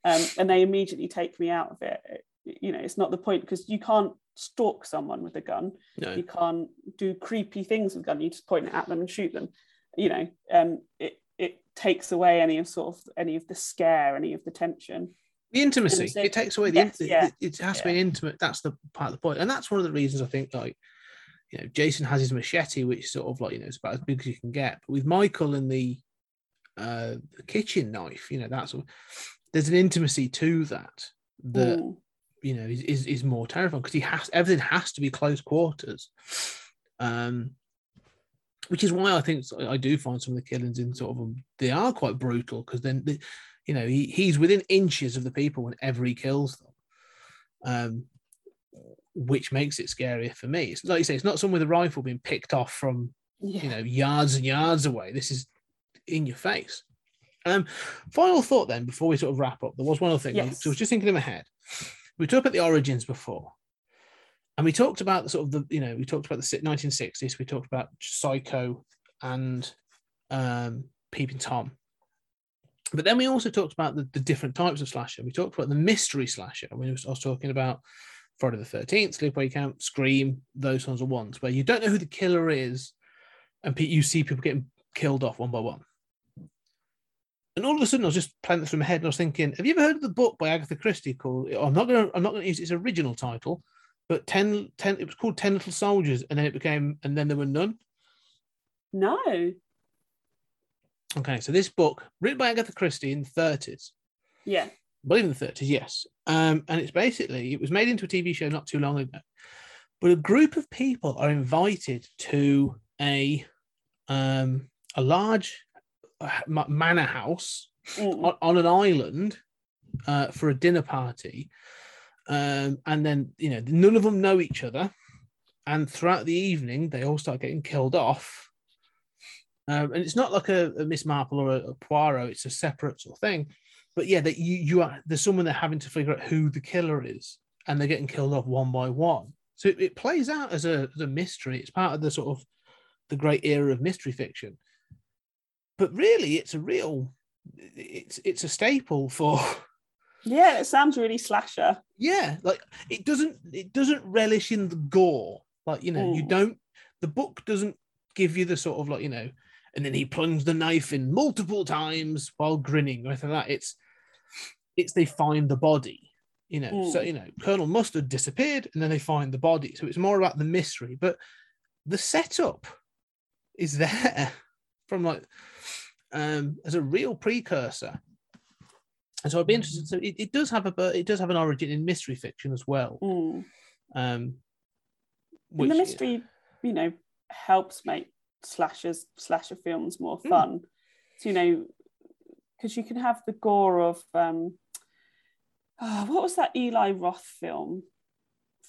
um, and they immediately take me out of it. You know, it's not the point because you can't stalk someone with a gun. No, You can't do creepy things with a gun. You just point it at them and shoot them. You know, um, it it takes away any of sort of any of the scare, any of the tension. The intimacy so- it takes away the Yes, it- yeah, it, has to be intimate that's the part of the point and that's one of the reasons i think like you know jason has his machete which is sort of like you know it's about as big as you can get but with michael and the uh the kitchen knife you know that's sort of- there's an intimacy to that that Mm. you know is, is, is more terrifying because he has everything has to be close quarters um which is why i think i do find some of the killings in sort of um, they are quite brutal because then the, you know he, he's within inches of the people whenever he kills them um which makes it scarier for me. It's like you say it's not someone with a rifle being picked off from Yeah. you know yards and yards away. This is in your face. Um final thought then before we sort of wrap up there was one other thing Yes. so i was just thinking in my head. We talked about the origins before and we talked about the sort of the you know we talked about the 1960s we talked about psycho and um peeping tom but then we also talked about the, the different types of slasher we talked about the mystery slasher I was, I was talking about friday the 13th sleepaway camp scream those kinds of ones where you don't know who the killer is and you see people getting killed off one by one and all of a sudden, I was just playing this through my head, and I was thinking, "Have you ever heard of the book by Agatha Christie called? I'm not going to, I'm not going to use its original title, but 10, 10 It was called Ten Little Soldiers, and then it became, and then there were none. No. Okay, so this book, written by Agatha Christie in the 30s, Yeah. I believe in the 30s, yes. Um, and it's basically, it was made into a TV show not too long ago. But a group of people are invited to a um, a large manor house Mm. on, on an island uh, for a dinner party, um, and then you know none of them know each other, and throughout the evening they all start getting killed off. Um, and it's not like a, a Miss Marple or a, a Poirot; it's a separate sort of thing. But yeah, that you you are there's someone they're having to figure out who the killer is, and they're getting killed off one by one. So it, it plays out as a, as a mystery. It's part of the sort of the great era of mystery fiction. But really, it's a real it's it's a staple for Yeah, it sounds really slasher. yeah like it doesn't it doesn't relish in the gore like you know you Mm. don't the book doesn't give you the sort of like you know and then he plunged the knife in multiple times while grinning or anything like that it's it's they find the body you know so Mm. you know colonel mustard disappeared and then they find the body so it's more about the mystery but the setup is there from like um as a real precursor and so I'd be interested. So it, it does have a but it does have an origin in mystery fiction as well. Mm. Um, and the mystery, you know, helps make slashers slasher films more Hmm. fun. So, you know, because you can have the gore of um, ah, what was that Eli Roth film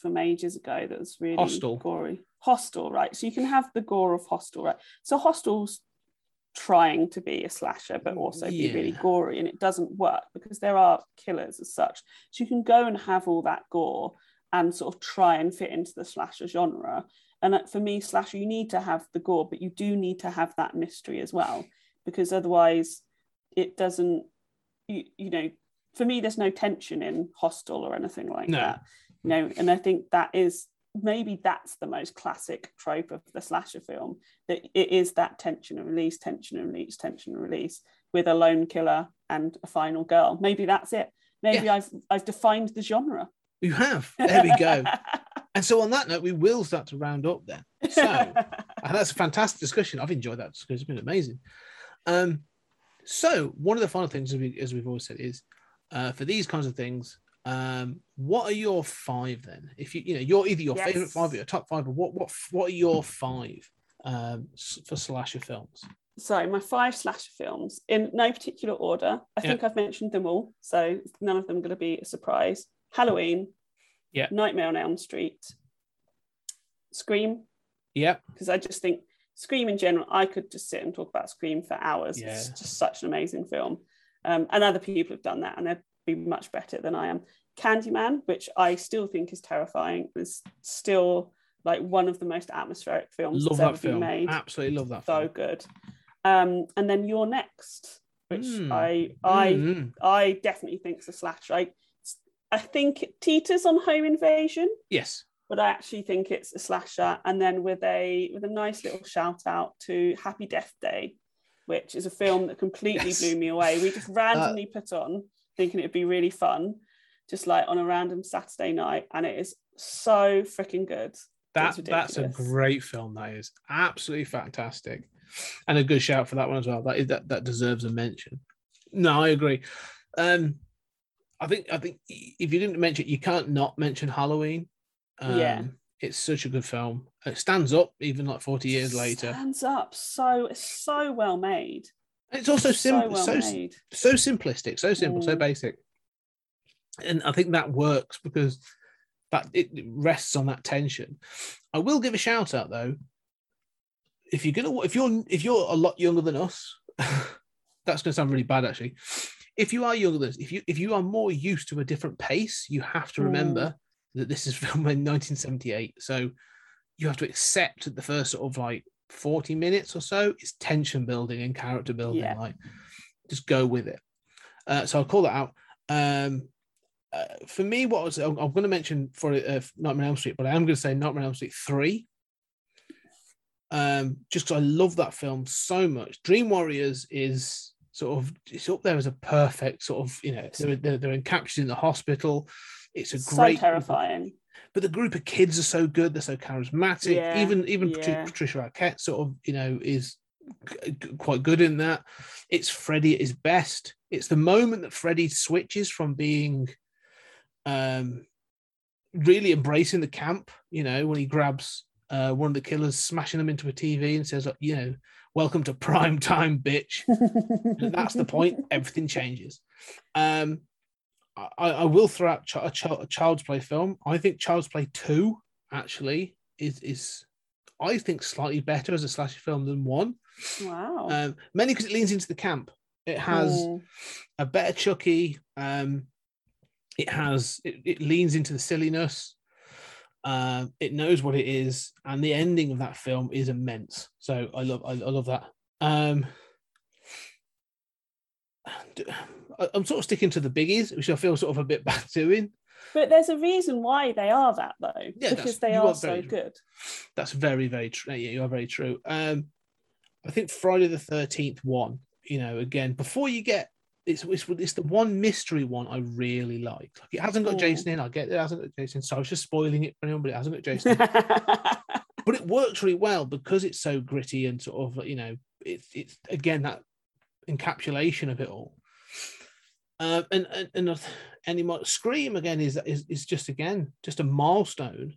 from ages ago that was really Hostel. gory? Hostel, right? So you can have the gore of Hostel, right? So Hostel's trying to be a slasher but also be really gory and it doesn't work because there are killers as such so you can go and have all that gore and sort of try and fit into the slasher genre and uh, for me slash you need to have the gore but you do need to have that mystery as well because otherwise it doesn't you, you know for me there's no tension in hostel or anything like No. that you know? And i think that is maybe that's the most classic trope of the slasher film that it is that tension and release tension and release tension and release with a lone killer and a final girl. Maybe that's it. Maybe i've i've defined the genre you have. There we go. and so on that note, we will start to round up then. So and that's a fantastic discussion. I've enjoyed that discussion. It's been amazing. Um, so one of the final things, as, we, as we've always said, is uh, for these kinds of things. Um, what are your five then? If you you know you're either your Yes. favorite five or your top five, but what what what are your five um, for slasher films? so my five slasher films in no particular order i think i've mentioned them all so none of them going to be a surprise halloween Yeah. nightmare on elm street scream Yeah. because i just think scream in general i could just sit and talk about scream for hours Yeah. it's just such an amazing film um, and other people have done that and they'd be much better than i am candyman which i still think is terrifying is still like one of the most atmospheric films Love that's that ever been made Absolutely love that so film. good. Um, and then you're next, which Mm. I I Mm. I definitely think is a slash. Right? I think it teeters on Home Invasion, Yes. but I actually think it's a slasher. And then with a with a nice little shout out to Happy Death Day, which is a film that completely Yes. blew me away. We just randomly put on thinking it'd be really fun, just like on a random Saturday night, and it is so freaking good. That that's a great film. That is absolutely fantastic, and a good shout for that one as well. That is that that deserves a mention. No, I agree. Um, I think I think if you didn't mention, you can't not mention Halloween. Um, Yeah. it's such a good film. It stands up even like forty years later. Stands up so so well made. And it's also so well so so simplistic, so simple, so Mm. basic. And I think that works because that it rests on that tension. I will give a shout out though. If you're gonna if you're if you're a lot younger than us, that's gonna sound really bad actually. If you are younger if you if you are more used to a different pace, you have to remember that this is filmed in 1978. So you have to accept that the first sort of like 40 minutes or so is tension building and character building. Yeah. Like just go with it. Uh, so I'll call that out. Um, uh, for me, what was I'm, I'm going to mention for uh, Nightmare on Elm Street, but I am going to say Nightmare on Elm Street three. Um, just 'cause I love that film so much. Dream Warriors is sort of it's up there as a perfect sort of you know they're they're, they're captured in the hospital. It's a so great terrifying. but the group of kids are so good they're so charismatic Yeah, even even yeah. patricia arquette sort of you know is quite good in that it's freddie at his best it's the moment that freddie switches from being um really embracing the camp you know when he grabs uh, one of the killers smashing them into a TV and says, you know, welcome to prime time, bitch. That's the point. Everything changes. Um, I, I will throw out a, a Child's Play film. I think Child's Play Two actually is is I think slightly better as a slasher film than one. Wow. Um, mainly because it leans into the camp. It has Mm. a better Chucky. Um, it has it, it leans into the silliness. Um, it knows what it is, and the ending of that film is immense. So I love I, I love that. Um, I- I'm sort of sticking to the biggies, which I feel sort of a bit bad doing. But there's a reason why they are that though, Yeah, because they are, are so good. That's very, very true. Yeah, you are very true. Um, I think Friday the Thirteenth one. You know, again, before you get it's, it's it's the one mystery one I really like. Like it hasn't got Mm. Jason in. I get it hasn't got Jason, so I was just spoiling it for anyone, but it hasn't got Jason. but it works really well because it's so gritty and sort of you know it's it's again that encapsulation of it all. Um, and and and uh, any more Scream again is is is just again just a milestone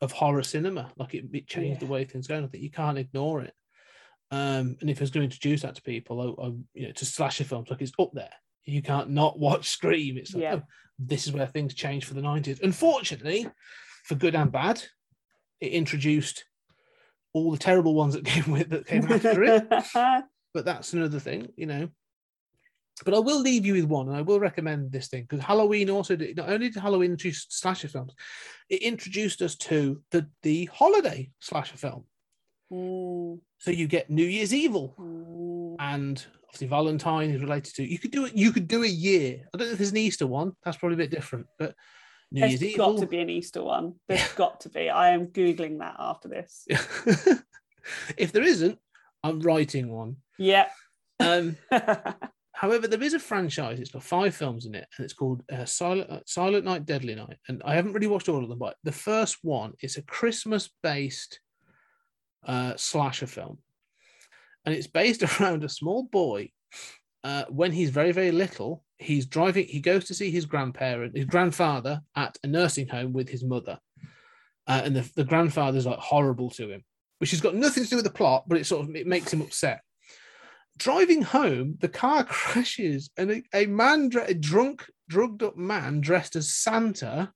of horror cinema. Like it, it changed the way things go. I think you can't ignore it. Um, and if I was going to introduce that to people, I, I, you know, to slasher films, like it's up there. You can't not watch Scream. It's like, Yeah. oh, this is where things changed for the 90s. Unfortunately, for good and bad, it introduced all the terrible ones that came with that came after it. But that's another thing, you know. But I will leave you with one, and I will recommend this thing because Halloween also did not only did Halloween introduce slasher films, it introduced us to the the holiday slasher film. Mm, So you get New Year's Evil, mm. and obviously Valentine is related to. You could do it. You could do a year. I don't know if there's an Easter one. That's probably a bit different. But New There's Year's got Evil. to be an Easter one. There's got to be. I am googling that after this. if there isn't, I'm writing one. Yep. Um, however, there is a franchise. It's got five films in it, and it's called uh, Silent uh, Silent Night, Deadly Night. And I haven't really watched all of them, but the first one is a Christmas-based uh, slasher film, and it's based around a small boy. Uh, when he's very very little, he's driving. He goes to see his grandparent, his grandfather, at a nursing home with his mother, uh, and the, the grandfather's like horrible to him, which has got nothing to do with the plot, but it sort of it makes him upset driving home, the car crashes, and a, a man, a drunk, drugged up man dressed as Santa,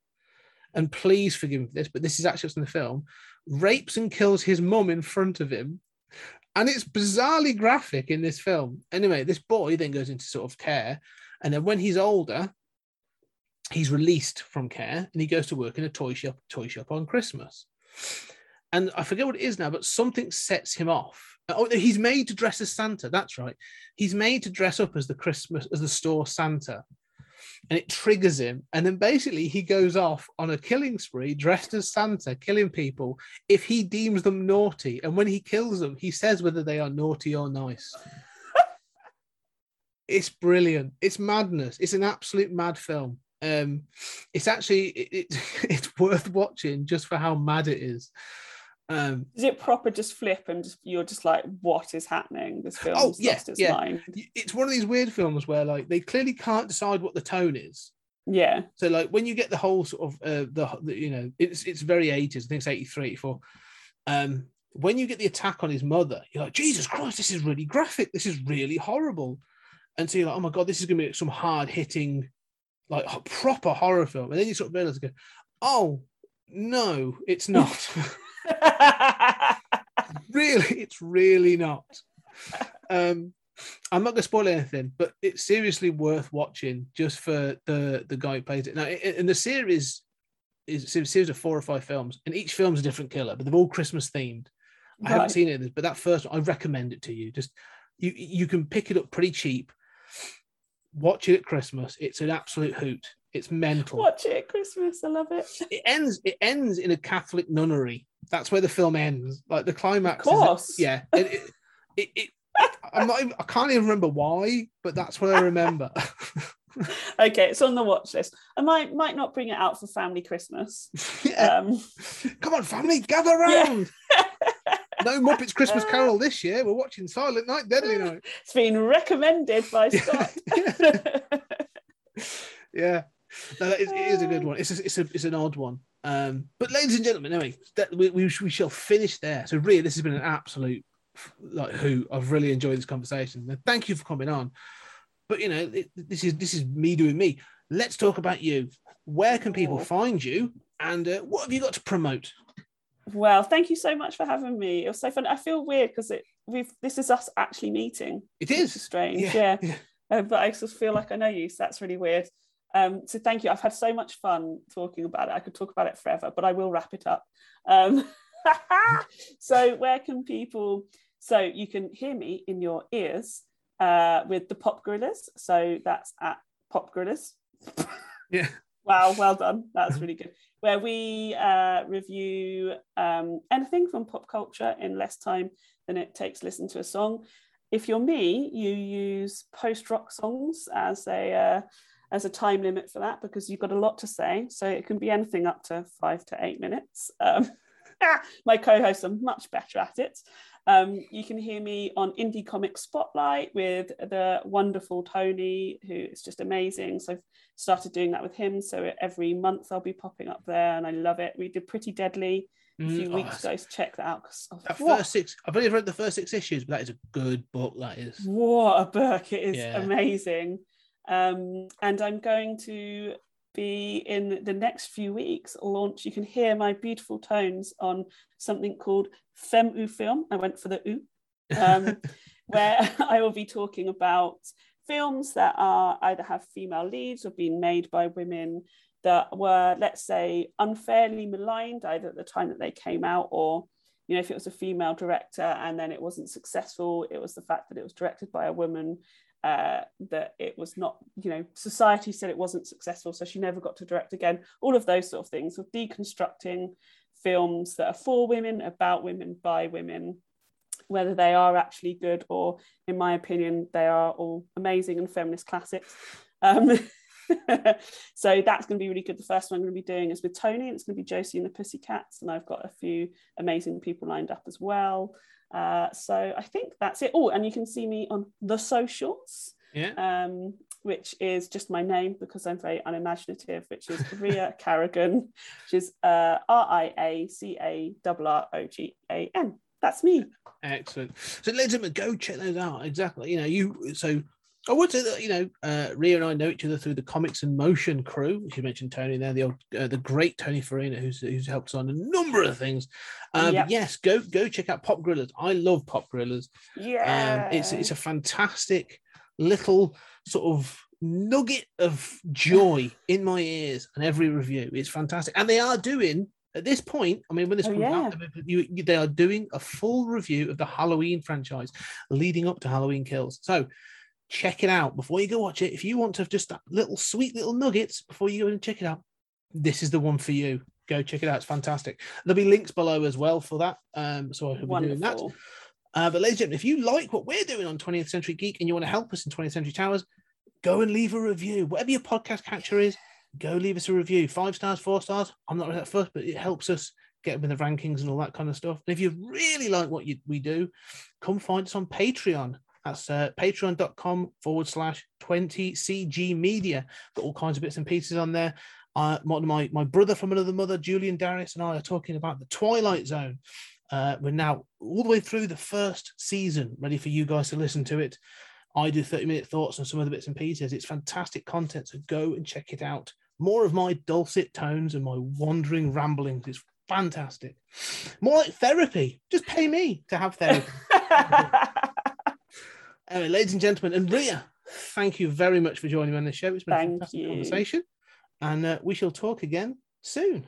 and please forgive me for this, but this is actually what's in the film, rapes and kills his mum in front of him. And it's bizarrely graphic in this film. Anyway, this boy then goes into sort of care. And then when he's older, he's released from care and he goes to work in a toy shop, toy shop on Christmas. And I forget what it is now, but something sets him off. Oh, he's made to dress as Santa. That's right. He's made to dress up as the Christmas as the store Santa, and it triggers him. And then basically he goes off on a killing spree, dressed as Santa, killing people if he deems them naughty. And when he kills them, he says whether they are naughty or nice. it's brilliant. It's madness. It's an absolute mad film. Um, it's actually it, it, it's worth watching just for how mad it is. Um, Is it proper just flip and just, you're just like, what is happening? This film's Oh, yeah, lost its yeah. mind. it's one of these weird films where like they clearly can't decide what the tone is. Yeah. So like when you get the whole sort of uh, the, the you know it's it's very 80s. I think it's 83, 84. Um, when you get the attack on his mother, you're like Jesus Christ, this is really graphic. This is really horrible. And so you're like, oh my god, this is gonna be some hard hitting, like proper horror film. And then you sort of realize, go, oh no, it's not. really, it's really not. Um, I'm not going to spoil anything, but it's seriously worth watching just for the the guy who plays it. Now, in the series is a series of four or five films, and each film's a different killer, but they're all Christmas themed. I haven't seen it, in this, but that first one, I recommend it to you. Just you you can pick it up pretty cheap. Watch it at Christmas. It's an absolute hoot. It's mental Watch it at Christmas. I love it. it ends it ends in a Catholic nunnery. That's where the film ends. Like the climax. Of is- course. yeah. It, it, it, I'm not. Even, I can't even remember why, but that's what I remember. Okay, it's on the watch list. I might might not bring it out for family Christmas. yeah. Um, Come on, family, gather Yeah. round. no Muppets Christmas uh, Carol this year. We're watching Silent Night, Deadly uh, Night. it's been recommended by Scott. Yeah. no, that is, it is a good uh, one. It's a, it's a it's an odd one. Um, but ladies and gentlemen, anyway, that, we, we, we shall finish there. So really, this has been an absolute like who I've really enjoyed this conversation. And thank you for coming on. But you know, it, this is this is me doing me. Let's talk about you. Where can people find you, and uh, what have you got to promote? Well, thank you so much for having me. It was so fun. I feel weird because it we've this is us actually meeting. It is, is. is strange. Yeah, Yeah. yeah. Uh, but I just feel like I know you, so that's really weird. Um, so thank you. I've had so much fun talking about it. I could talk about it forever, but I will wrap it up. Um, so where can people? So you can hear me in your ears uh, with the Pop Gorillas. So that's at Pop Gorillas. Yeah. Wow, well done. That's really good. Where we uh, review um, anything from pop culture in less time than it takes to listen to a song. If you're me, you use post rock songs as a uh, as a time limit for that because you've got a lot to say. So it can be anything up to five to eight minutes. Um, my co-hosts are much better at it. Um, you can hear me on Indie Comic Spotlight with the wonderful Tony, who is just amazing. So I've started doing that with him. So every month I'll be popping up there, and I love it. We did Pretty Deadly a few Mm, oh, weeks ago, so check that out. of That what, first six, I've only read the first six issues, but that is a good book. That is. what a book! It is Yeah. amazing. Um, and I'm going to be in the next few weeks launch. You can hear my beautiful tones on something called Femme ou Film. I went for the oo. um, where I will be talking about films that are either have female leads or been made by women that were, let's say, unfairly maligned either at the time that they came out or, you know, if it was a female director and then it wasn't successful, it was the fact that it was directed by a woman. Uh, that it was not, you know, society said it wasn't successful, so she never got to direct again. All of those sort of things, of deconstructing films that are for women, about women, by women, whether they are actually good or, in my opinion, they are all amazing and feminist classics. Um, so that's going to be really good. The first one I'm going to be doing is with Tony, and it's going to be Josie and the Pussycats, and I've got a few amazing people lined up as well. Uh, so I think that's it. Oh, and you can see me on the socials Yeah. um, which is just my name because I'm very unimaginative, which is Ria Carrigan, which is uh, R I A C A R R O G A N. That's me. Excellent. So, ladies and gentlemen, go check those out. Exactly. You know, you so I would say that you know, uh, Ria and I know each other through the Comics and Motion crew. You mentioned Tony there, the old, uh, the great Tony Farina, who's who's helped us on a number of things. Um, Yep. yes, go go check out Pop Gorillas. I love Pop Gorillas. Yeah. Um, it's it's a fantastic little sort of nugget of joy in my ears and every review. It's fantastic, and they are doing at this point. I mean, when this Oh, comes yeah. out, you, you, they are doing a full review of the Halloween franchise leading up to Halloween Kills. So. Check it out before you go watch it. If you want to have just that little sweet little nuggets before you go and check it out, this is the one for you. Go check it out. It's fantastic. There'll be links below as well for that. Um, so I will be doing that. Uh, but ladies and gentlemen, if you like what we're doing on 20th Century Geek and you want to help us in 20th Century Towers, go and leave a review. Whatever your podcast catcher is, go leave us a review. Five stars, four stars. I'm not really that first, but it helps us get with the rankings and all that kind of stuff. And if you really like what you, we do, come find us on Patreon. That's uh, patreon.com forward slash 20CG media. Got all kinds of bits and pieces on there. Uh, my, my, brother from another mother, Julian Darius, and I are talking about the Twilight Zone. Uh, we're now all the way through the first season, ready for you guys to listen to it. I do 30 minute thoughts on some of the bits and pieces. It's fantastic content, so go and check it out. More of my dulcet tones and my wandering ramblings is fantastic. More like therapy. Just pay me to have therapy. anyway, ladies and gentlemen, and Ria, thank you very much for joining me on the show. It's been a Thank fantastic you. conversation, and uh, we shall talk again soon.